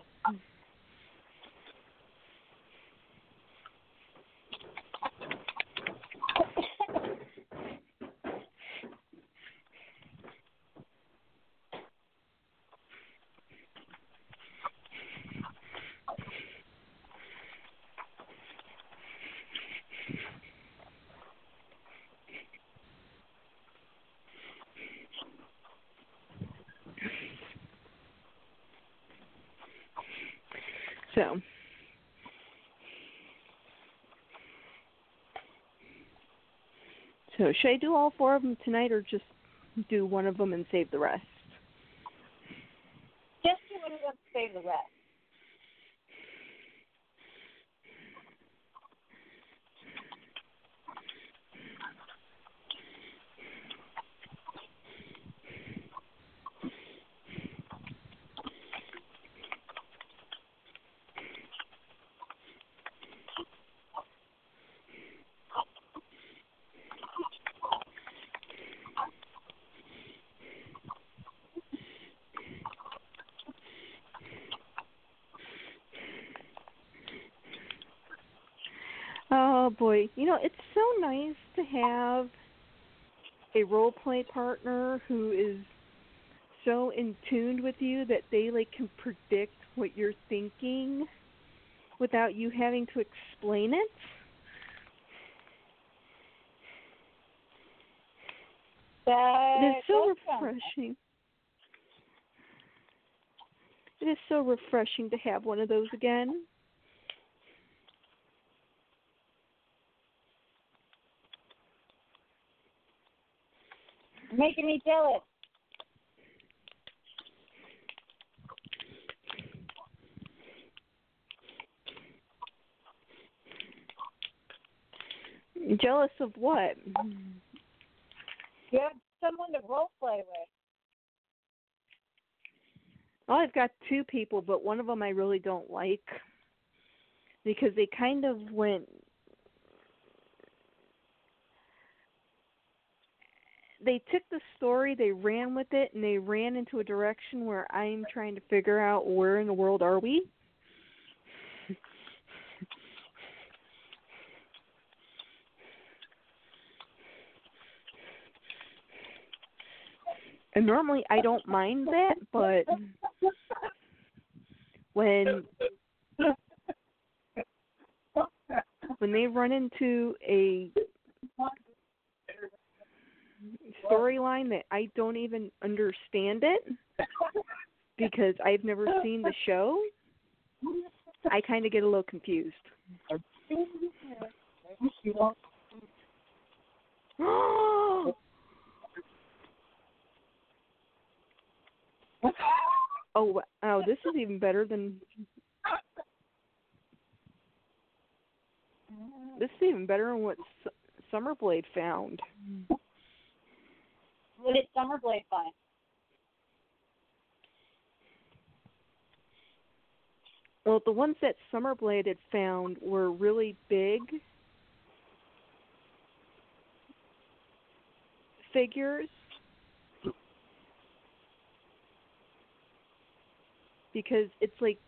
So should I do all four of them tonight or just do one of them and save the rest? Just do one of them, save the rest. Oh boy, you know it's so nice to have a role play partner who is so in tune with you that they like can predict what you're thinking without you having to explain it. That It is so does sound nice. refreshing. It is so refreshing to have one of those again. Making me jealous. Jealous of what? You have someone to role play with. Well, I've got two people, but one of them I really don't like because they kind of went. They took the story, they ran with it, and they ran into a direction where I'm trying to figure out where in the world are we. And normally I don't mind that, but when when they run into a storyline that I don't even understand it because I've never seen the show, I kind of get a little confused. oh, wow, this is even better than this is even better than what S- Summerblade found. What did Summerblade find? Well, the ones that Summerblade had found were really big figures because it's like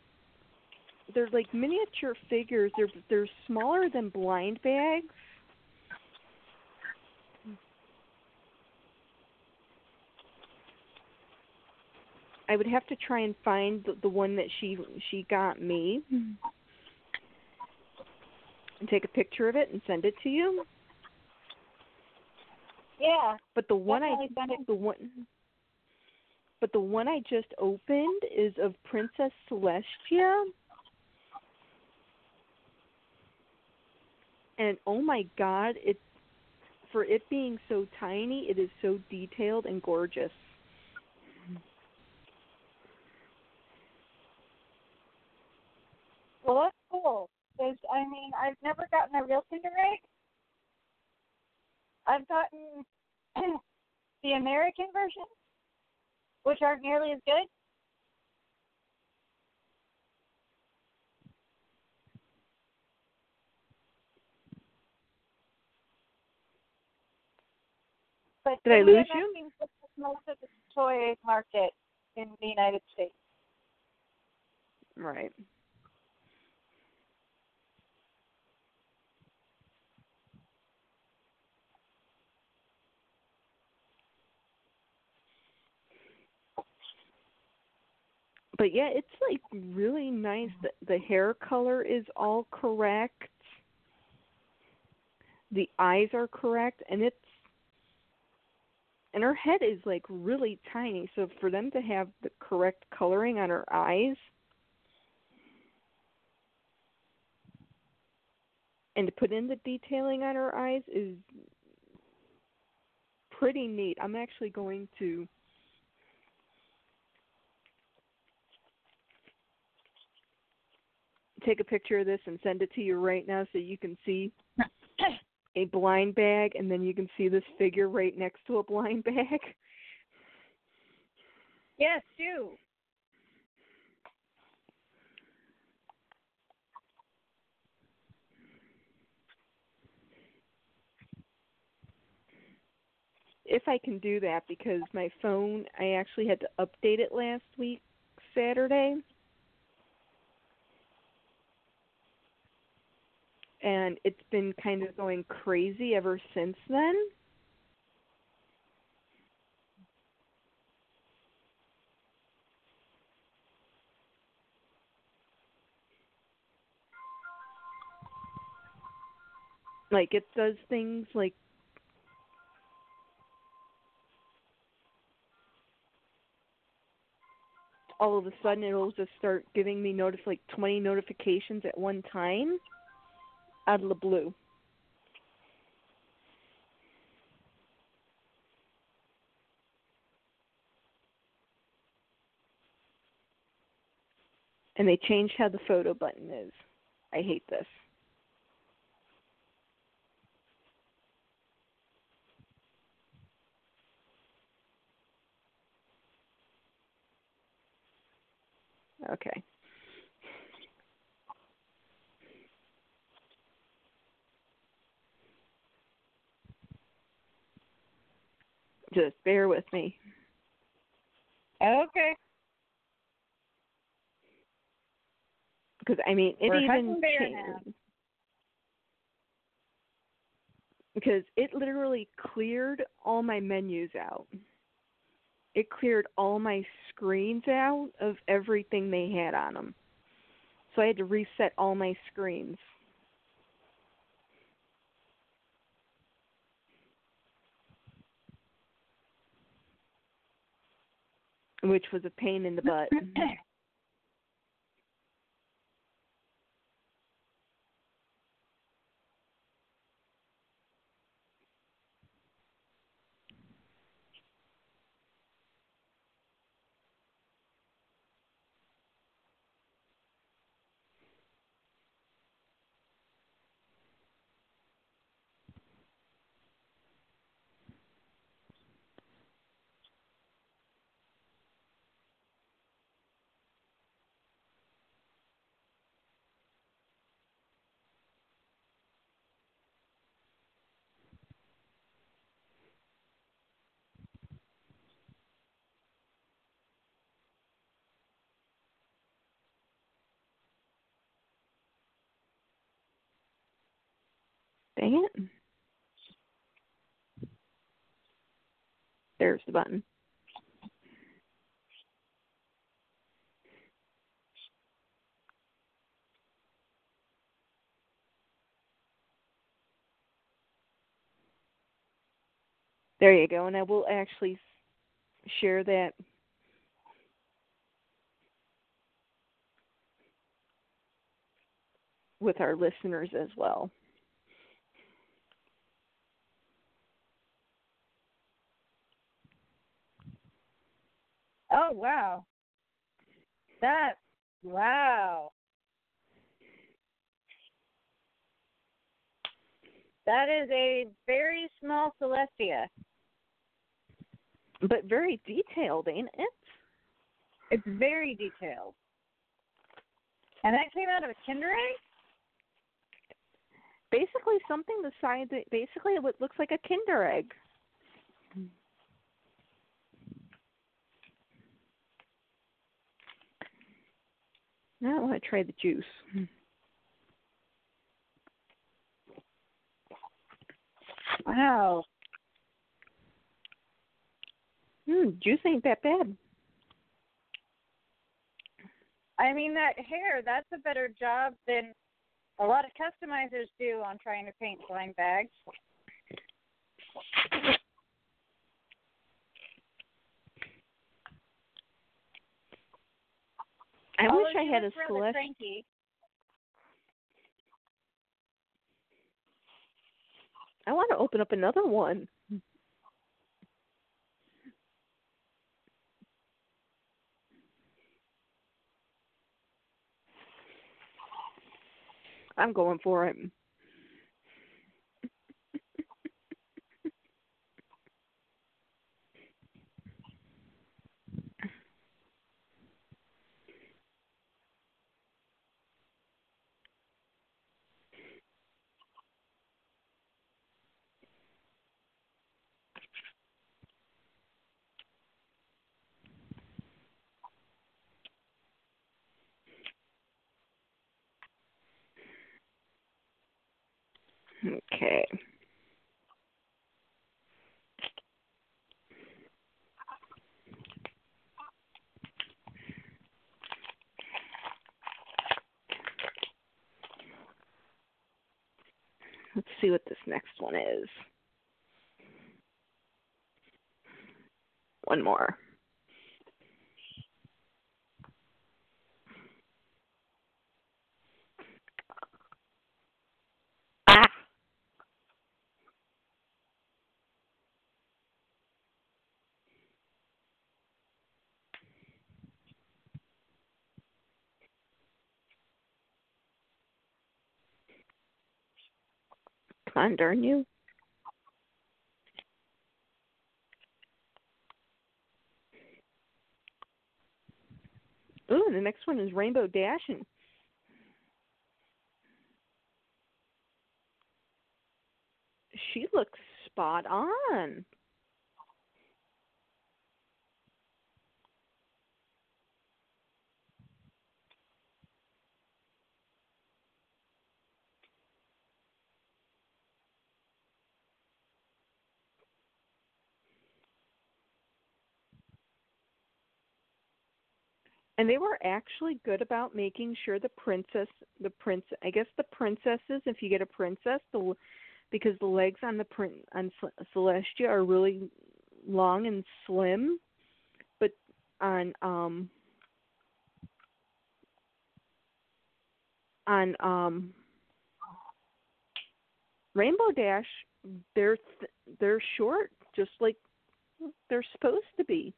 they're like miniature figures. They're they're smaller than blind bags. I would have to try and find the, the one that she she got me and take a picture of it and send it to you. Yeah. But the one I the one but the one I just opened is of Princess Celestia. And oh my god, it for it being so tiny, it is so detailed and gorgeous. Well, that's cool. Because I mean, I've never gotten a real Kinder Egg. I've gotten the American version, which aren't nearly as good. But Did I lose you? nothing but most of the toy market in the United States. Right. But yeah, it's like really nice. Mm-hmm. The, the hair color is all correct. The eyes are correct, and it's and her head is like really tiny. So for them to have the correct coloring on her eyes, and to put in the detailing on her eyes is pretty neat. I'm actually going to take a picture of this and send it to you right now so you can see a blind bag and then you can see this figure right next to a blind bag. Yes, do. If I can do that because my phone I actually had to update it last week Saturday. and it's been kind of going crazy ever since then. Like it does things like all of a sudden it'll just start giving me notice like 20 notifications at one time out of the blue. And they changed how the photo button is. I hate this. Okay. Just bear with me. Okay. Because I mean, it We're even hunting bear now. changed. Because it literally cleared all my menus out. It cleared all my screens out of everything they had on them. So I had to reset all my screens. Which was a pain in the butt. Dang it. There's the button. There you go. And I will actually share that with our listeners as well. Oh wow. That wow. That is a very small Celestia. But very detailed, ain't it? It's very detailed. And that came out of a Kinder Egg? Basically something the size basically what looks like a Kinder egg. Now I want to try the juice. Wow. Hmm, juice ain't that bad. I mean that hair, that's a better job than a lot of customizers do on trying to paint blind bags. I Although wish I had a cranky. I want to open up another one. I'm going for it. Okay. Let's see what this next one is. One more. On, darn you. Ooh, the next one is Rainbow Dash and she looks spot on. And they were actually good about making sure the princess the prince i guess the princesses if you get a princess the because the legs on the print on celestia are really long and slim. But on um on um rainbow dash they're th- they're short just like they're supposed to be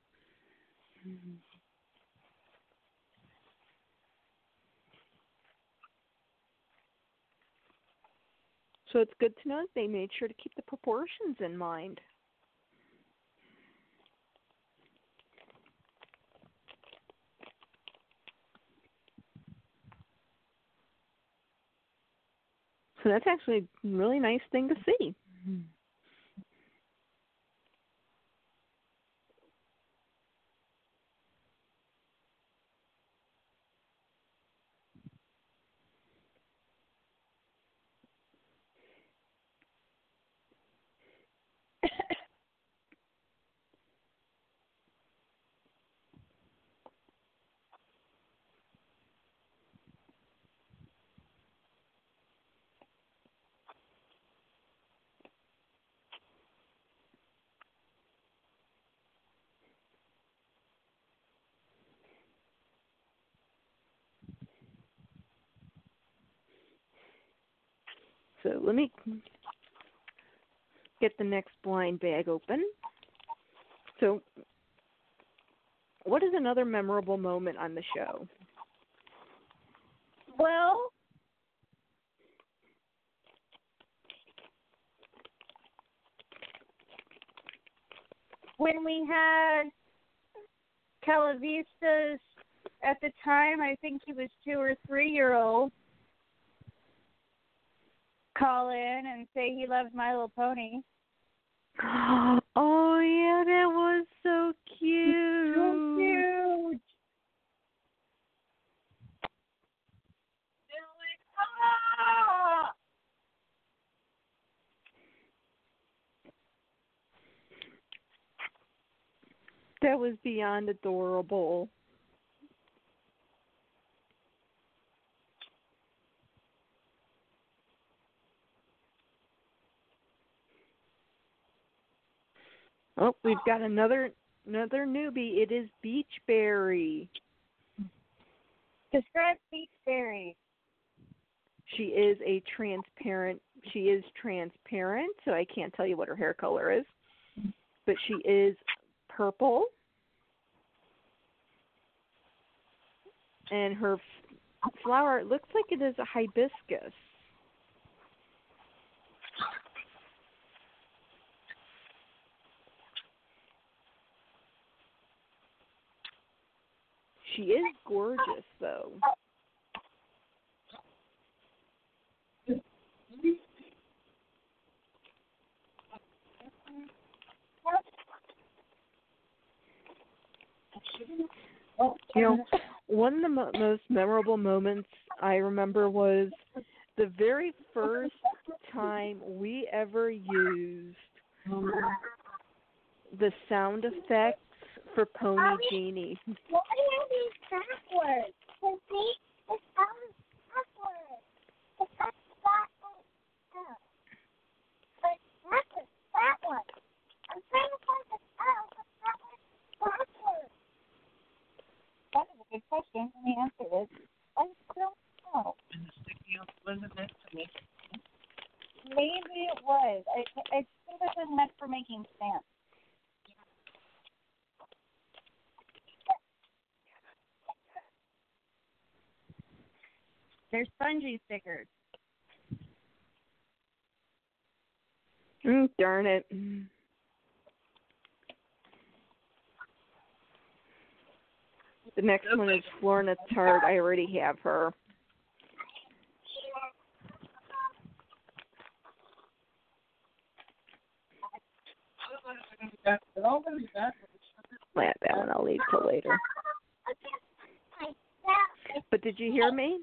So it's good to know that they made sure to keep the proportions in mind. So that's actually a really nice thing to see. Mm-hmm. So let me get the next blind bag open. So, what is another memorable moment on the show? Well, when we had Calavistas at the time, I think he was two or three year old, call in and say he loves My Little Pony. Oh yeah, that was so cute. So cute. That was beyond adorable. Oh, we've got another another newbie. It is Beachberry. Describe Beach Berry. She is a transparent. She is transparent, so I can't tell you what her hair color is, but she is purple, and her flower it looks like it is a hibiscus. She is gorgeous, though. You know, one of the mo- most memorable moments I remember was the very first time we ever used the sound effects for Pony Genie. Why are these backwards? Cause see, it sounds backwards. It's not backwards. Oh. But backwards, that one. I'm trying to find the sound, but that backwards. That is a good question, and the answer is I don't know. And the sticky up wasn't meant to make Maybe it was. I I think this was meant for making stamps. They're spongy stickers. Mm, darn it. The next one is Florina Tart. I already have her. That one I'll leave till later. But did you hear me?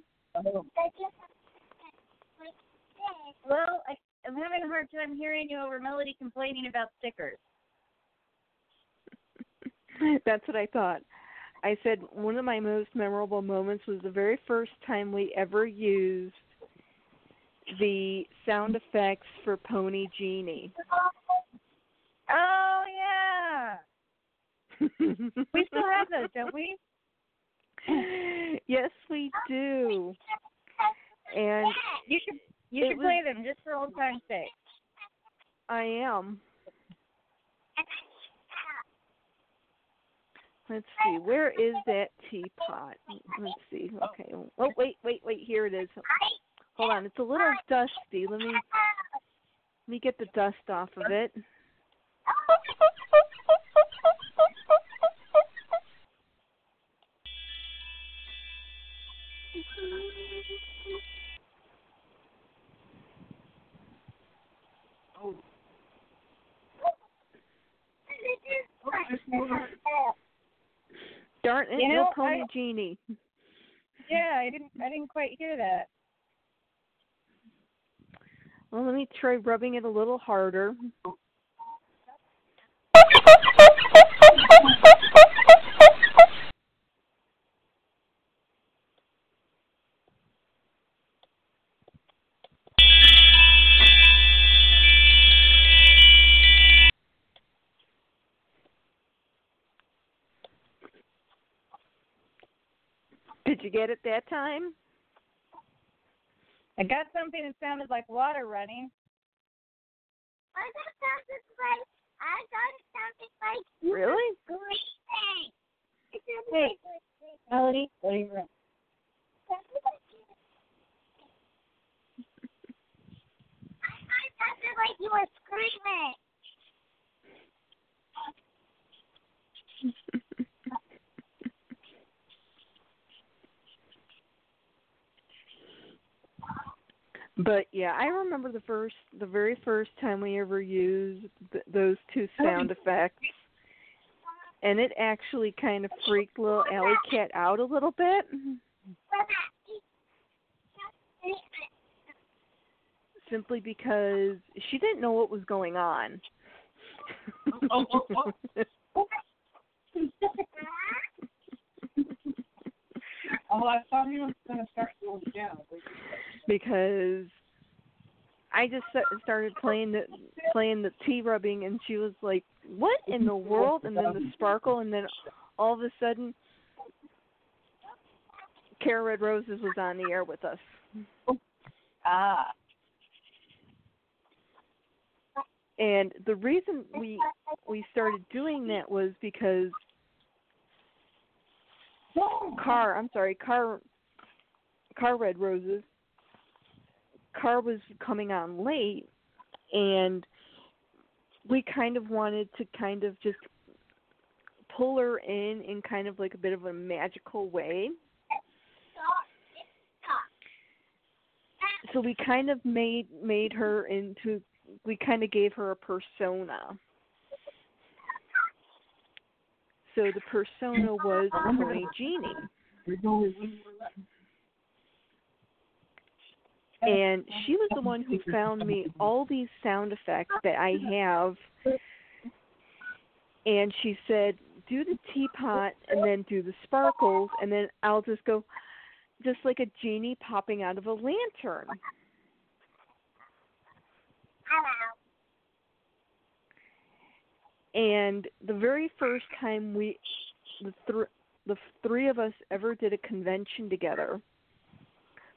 Well, I, I'm having a hard time hearing you over Melody complaining about stickers. That's what I thought. I said one of my most memorable moments was the very first time we ever used the sound effects for Pony Genie. Oh yeah, we still have those, don't we? yes, we do. And You should you should was- play them just for old time's sake. I am. Let's see, where is that teapot? Let's see. Okay. Oh, wait, wait, wait. Here it is. Hold on. It's a little dusty. Let me let me get the dust off of it. Darn it, You no know, pony I- genie. Yeah, I didn't I didn't quite hear that. Well, let me try rubbing it a little harder. Get it that time? I got something that sounded like water running. I got something like I got something like Really? screaming. It sounded Hey. you were screaming. Melody, what are you doing? Sounded like you- I I sounded like you were screaming. But yeah, I remember the first, the very first time we ever used th- those two sound effects, and it actually kind of freaked little Alley Cat out a little bit, simply because she didn't know what was going on. Oh, oh, oh, Oh, I thought he was going to start going down. because I just started playing the playing the tea rubbing, and she was like, "What in the world?" And then the sparkle, and then all of a sudden, Cara Red Roses was on the air with us. Ah. And the reason we we started doing that was because Car, I'm sorry, Car Car Red Roses Car was coming on late and we kind of wanted to kind of just pull her in in kind of like a bit of a magical way. So we kind of made made her into we kind of gave her a persona. So the persona was Pony Genie. And she was the one who found me all these sound effects that I have. And she said, "Do the teapot, and then do the sparkles, and then I'll just go, just like a genie popping out of a lantern." And the very first time we, the thr the three of us ever did a convention together,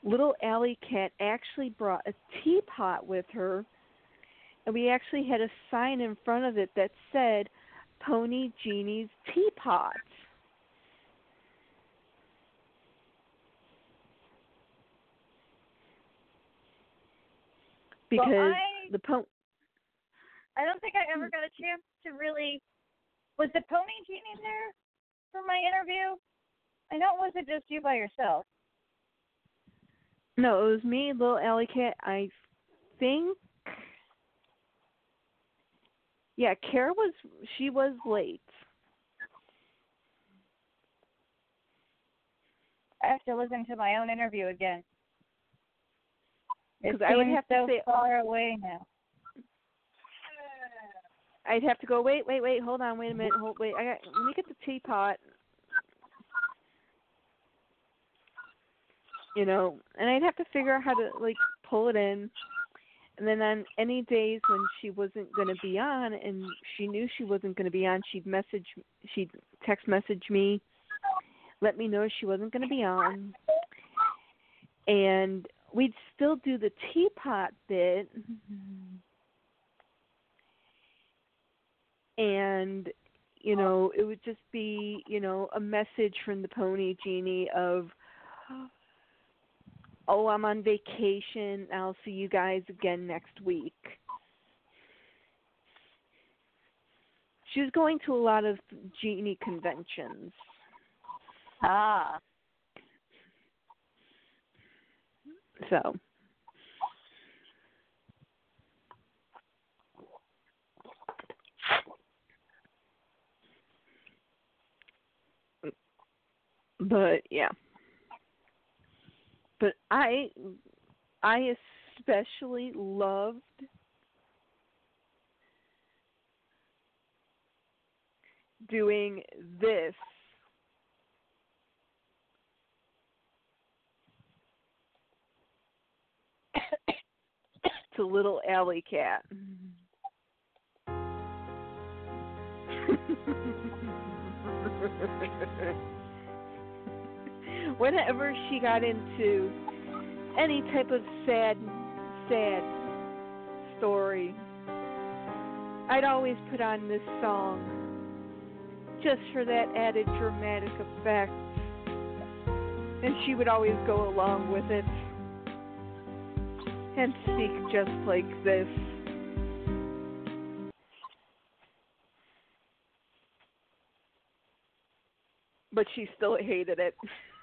little Alley Cat actually brought a teapot with her, and we actually had a sign in front of it that said Pony Genie's Teapot. Because well, I, the po- I don't think I ever hmm. got a chance to really. Was the Pony Genie there for my interview? I know it wasn't just you by yourself. No, it was me, little alley cat. I think. Yeah, Kara was. She was late. I have to listen to my own interview again. It 'Cause I would have to so say- far away now. I'd have to go. Wait, wait, wait. Hold on. Wait a minute. Hold. Wait. I got. Let me get the teapot. You know, and I'd have to figure out how to like pull it in. And then on any days when she wasn't going to be on, and she knew she wasn't going to be on, she'd message, she'd text message me, let me know she wasn't going to be on, and we'd still do the teapot bit. And you know it would just be you know a message from the pony genie of oh i'm on vacation. I'll see you guys again next week. She was going to a lot of genie conventions. Ah. so but yeah. But i i especially loved doing this. To little alley cat whenever she got into any type of sad sad story i'd always put on this song just for that added dramatic effect. And she would always go along with it and speak just like this. But she still hated it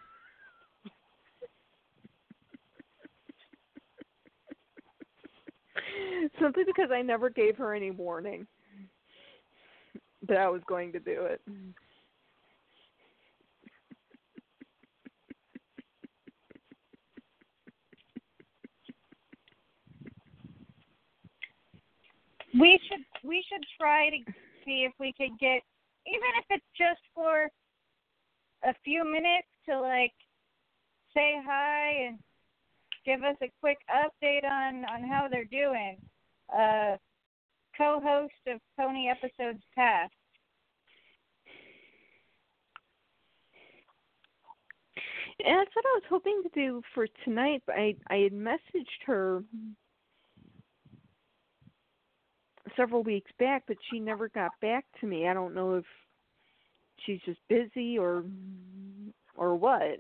simply because I never gave her any warning that I was going to do it. We should we should try to see if we could get even if it's just for a few minutes to like say hi and give us a quick update on on how they're doing. Uh co-host of Pony episodes past. And that's what I was hoping to do for tonight, but I I had messaged her several weeks back, but she never got back to me. I don't know if she's just busy or or what.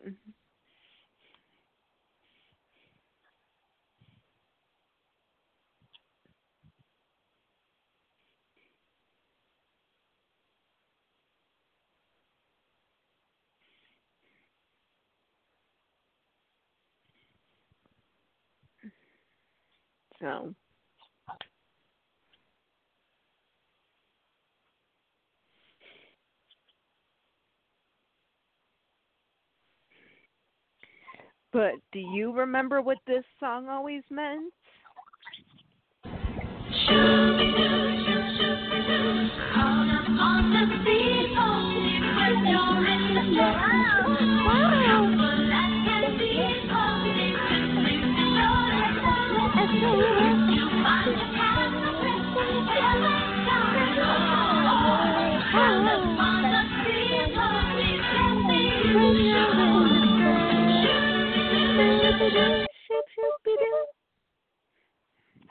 So. But do you remember what this song always meant?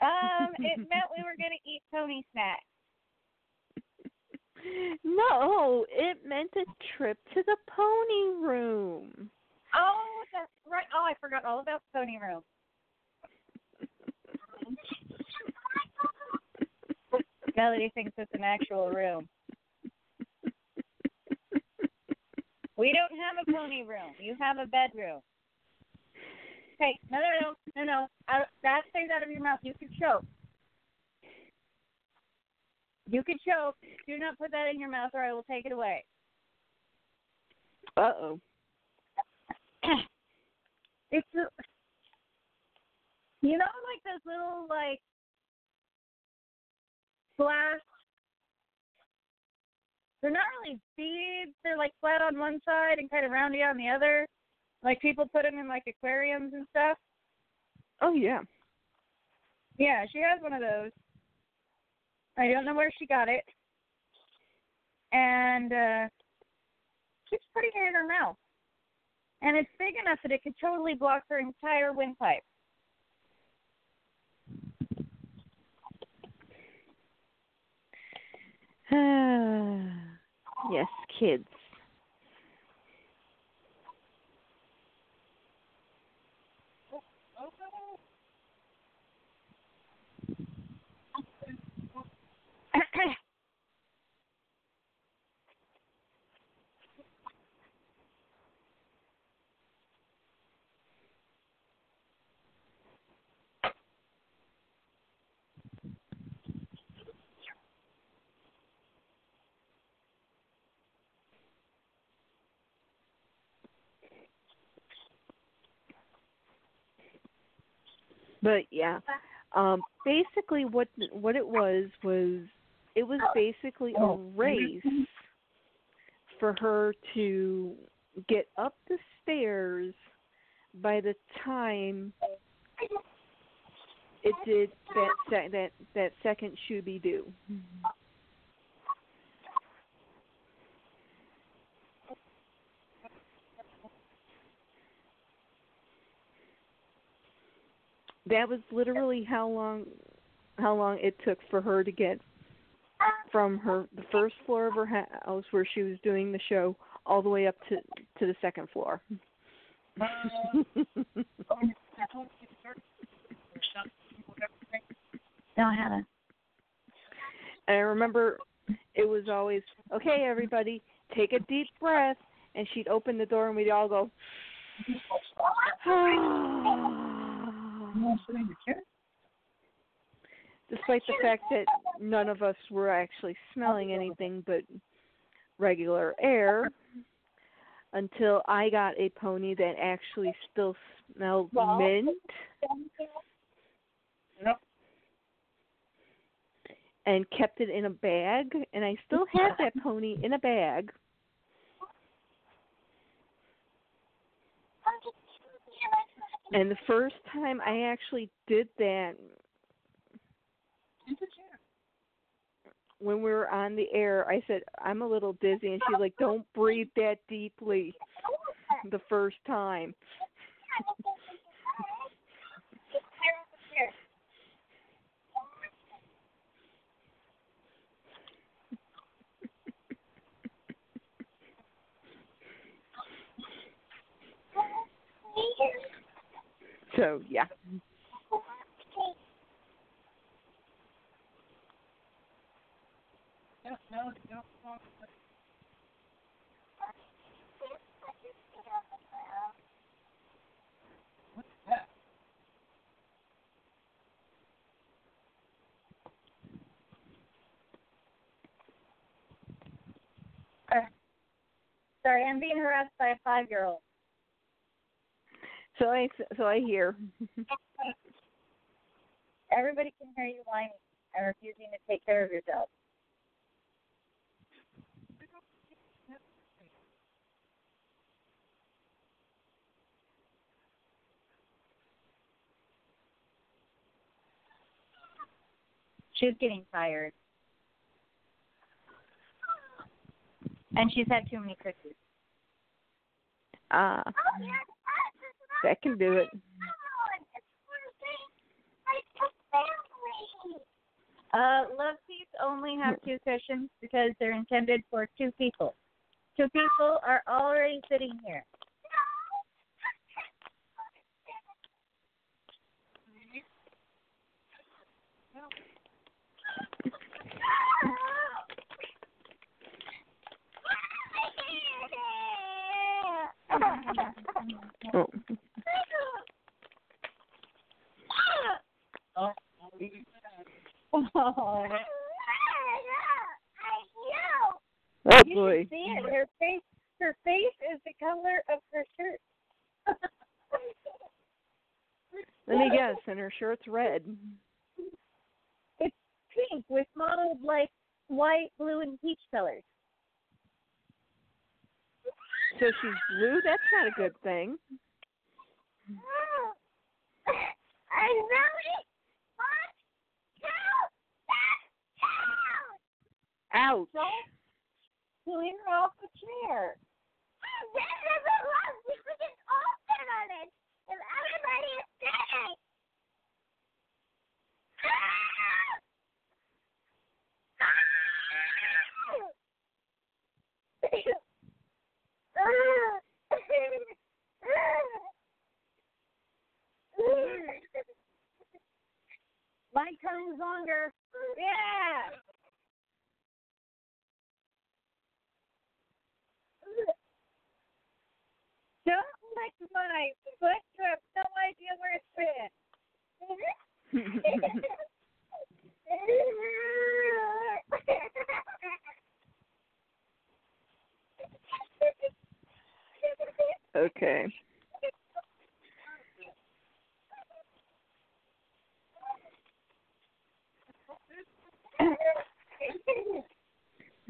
Um, it meant we were gonna eat pony snacks. No, it meant a trip to the pony room. Oh, that's right. Oh, I forgot all about Pony Room. Melody thinks it's an actual room. We don't have a pony room. You have a bedroom. Hey, no, no, no, no, no. Out, that stays out of your mouth. You can choke. You can choke. Do not put that in your mouth, or I will take it away. Uh oh. it's a, you know like those little like glass they're not really beads they're like flat on one side and kind of roundy on the other like people put them in like aquariums and stuff? Oh yeah. yeah she has one of those. I don't know where she got it. And uh keeps putting it in her mouth. And it's big enough that it could totally block her entire windpipe. Yes, kids. But yeah, um, basically what what it was was it was oh. basically a oh. race for her to get up the stairs by the time it did that sec- that that second Shooby Doo. That was literally how long how long it took for her to get from her the first floor of her house where she was doing the show all the way up to to the second floor. no i haven't And I remember it was always, okay, everybody, take a deep breath. And she'd open the door and we'd all go, despite the fact that none of us were actually smelling anything but regular air until I got a pony that actually still smelled mint. Yep. and kept it in a bag and I still have that pony in a bag. And the first time I actually did that when we were on the air, I said, I'm a little dizzy and she's like, Don't breathe that deeply the first time. So yeah. No, no, no. What's that? Sorry i'm being harassed by a five year old So I so I hear. everybody can hear you whining and refusing to take care of yourself She's getting tired. And she's had too many cookies. Ah, that can do it. Uh, love seats only have two cushions because they're intended for two people. Two people are already sitting here. Oh, Oh you boy. should see it. Her face, her face is the color of her shirt. Let me guess, it's red. It's pink with mottled like white, blue, and peach colors. So she's blue. That's not a good thing. I really want to Ouch. Don't clear off the chair. This isn't love. We could just all sit on it. If everybody is sitting. My tongue's longer. Yeah. Don't lick my foot. You have no idea where it's been. okay.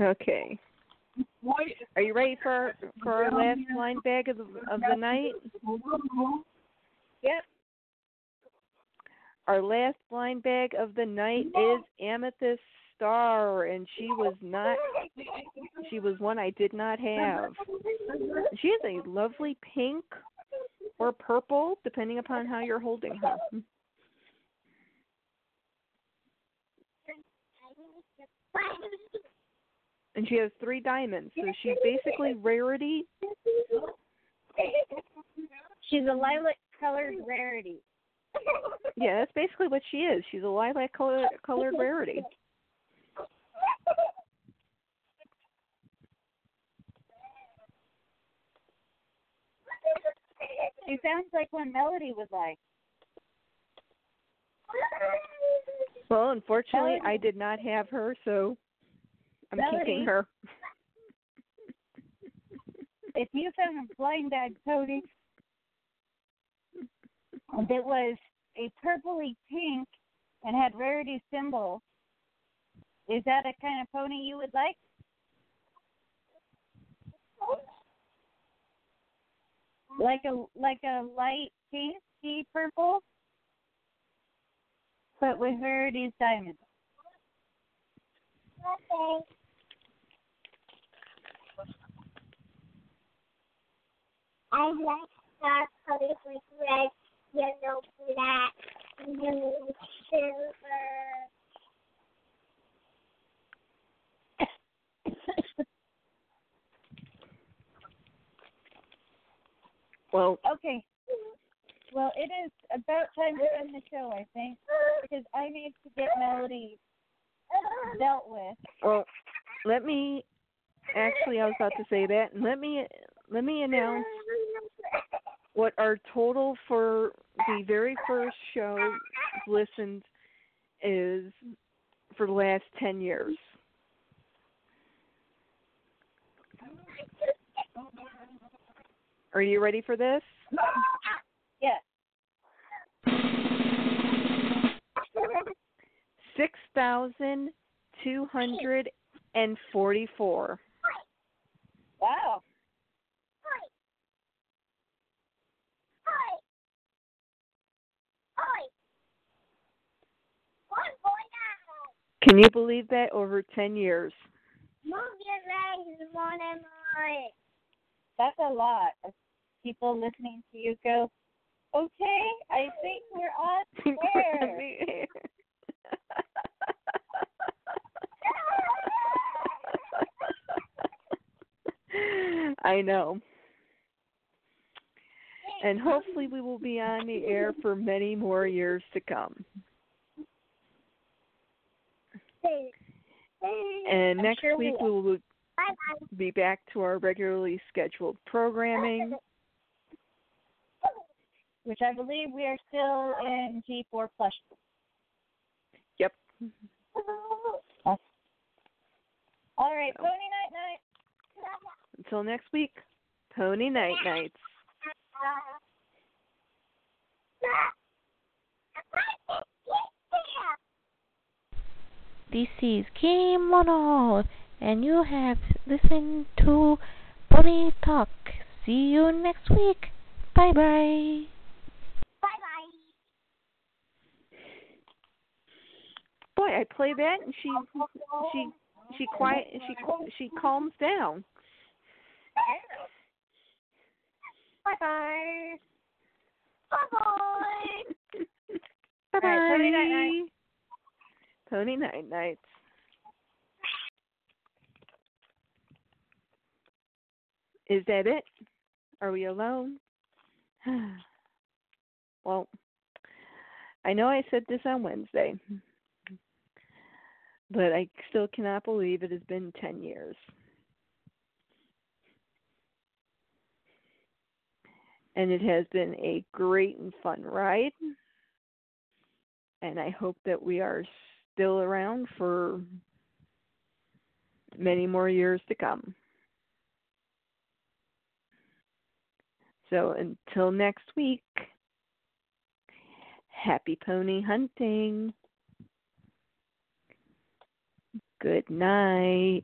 Okay. Are you ready for for our last blind bag of the of the night? Yep. Our last blind bag of the night is Amethyst Star, and she was not. She was one I did not have. She is a lovely pink or purple, depending upon how you're holding her. And she has three diamonds, so she's basically rarity. She's a lilac colored rarity. Yeah, that's basically what she is. She's a lilac color, colored rarity. She sounds like what Melody would like. Well, unfortunately, I did not have her, so I'm keeping Melody. her. If you found a blind bag pony that was a purpley pink and had rarity symbol, is that a kind of pony you would like? Like a like a light pink, deep purple, but with rarity's diamond. Okay. I like dark colors like red, yellow, black, blue, silver. Well, Okay. Well, it is about time to end the show, I think, because I need to get Melody dealt with. well, let me. Actually, I was about to say that. Let me let me announce what our total for the very first show listened is for the last 10 years. Are you ready for this? Yes. 6,244. Can you believe that? Over ten years. Move your legs, one and more. That's a lot of people listening to you go, okay, I think we're on air. I know. And hopefully we will be on the air for many more years to come. And I'm next sure week we will Bye-bye. be back to our regularly scheduled programming. Which I believe we are still in G4 Plus. Yep. All right, pony night night. Until next week, Pony Night Nights. This is Kimono, and you have listened to Pony Talk. See you next week. Bye bye. Bye bye. Boy, I play that and she she she quiet she she calms down. Bye bye. Bye bye. Bye All right, Pony Night Night. Pony Night Nights. Is that it? Are we alone? well, I know I said this on Wednesday, but I still cannot believe it has been 10 years. And it has been a great and fun ride. And I hope that we are still around for many more years to come. So until next week, happy pony hunting. Good night.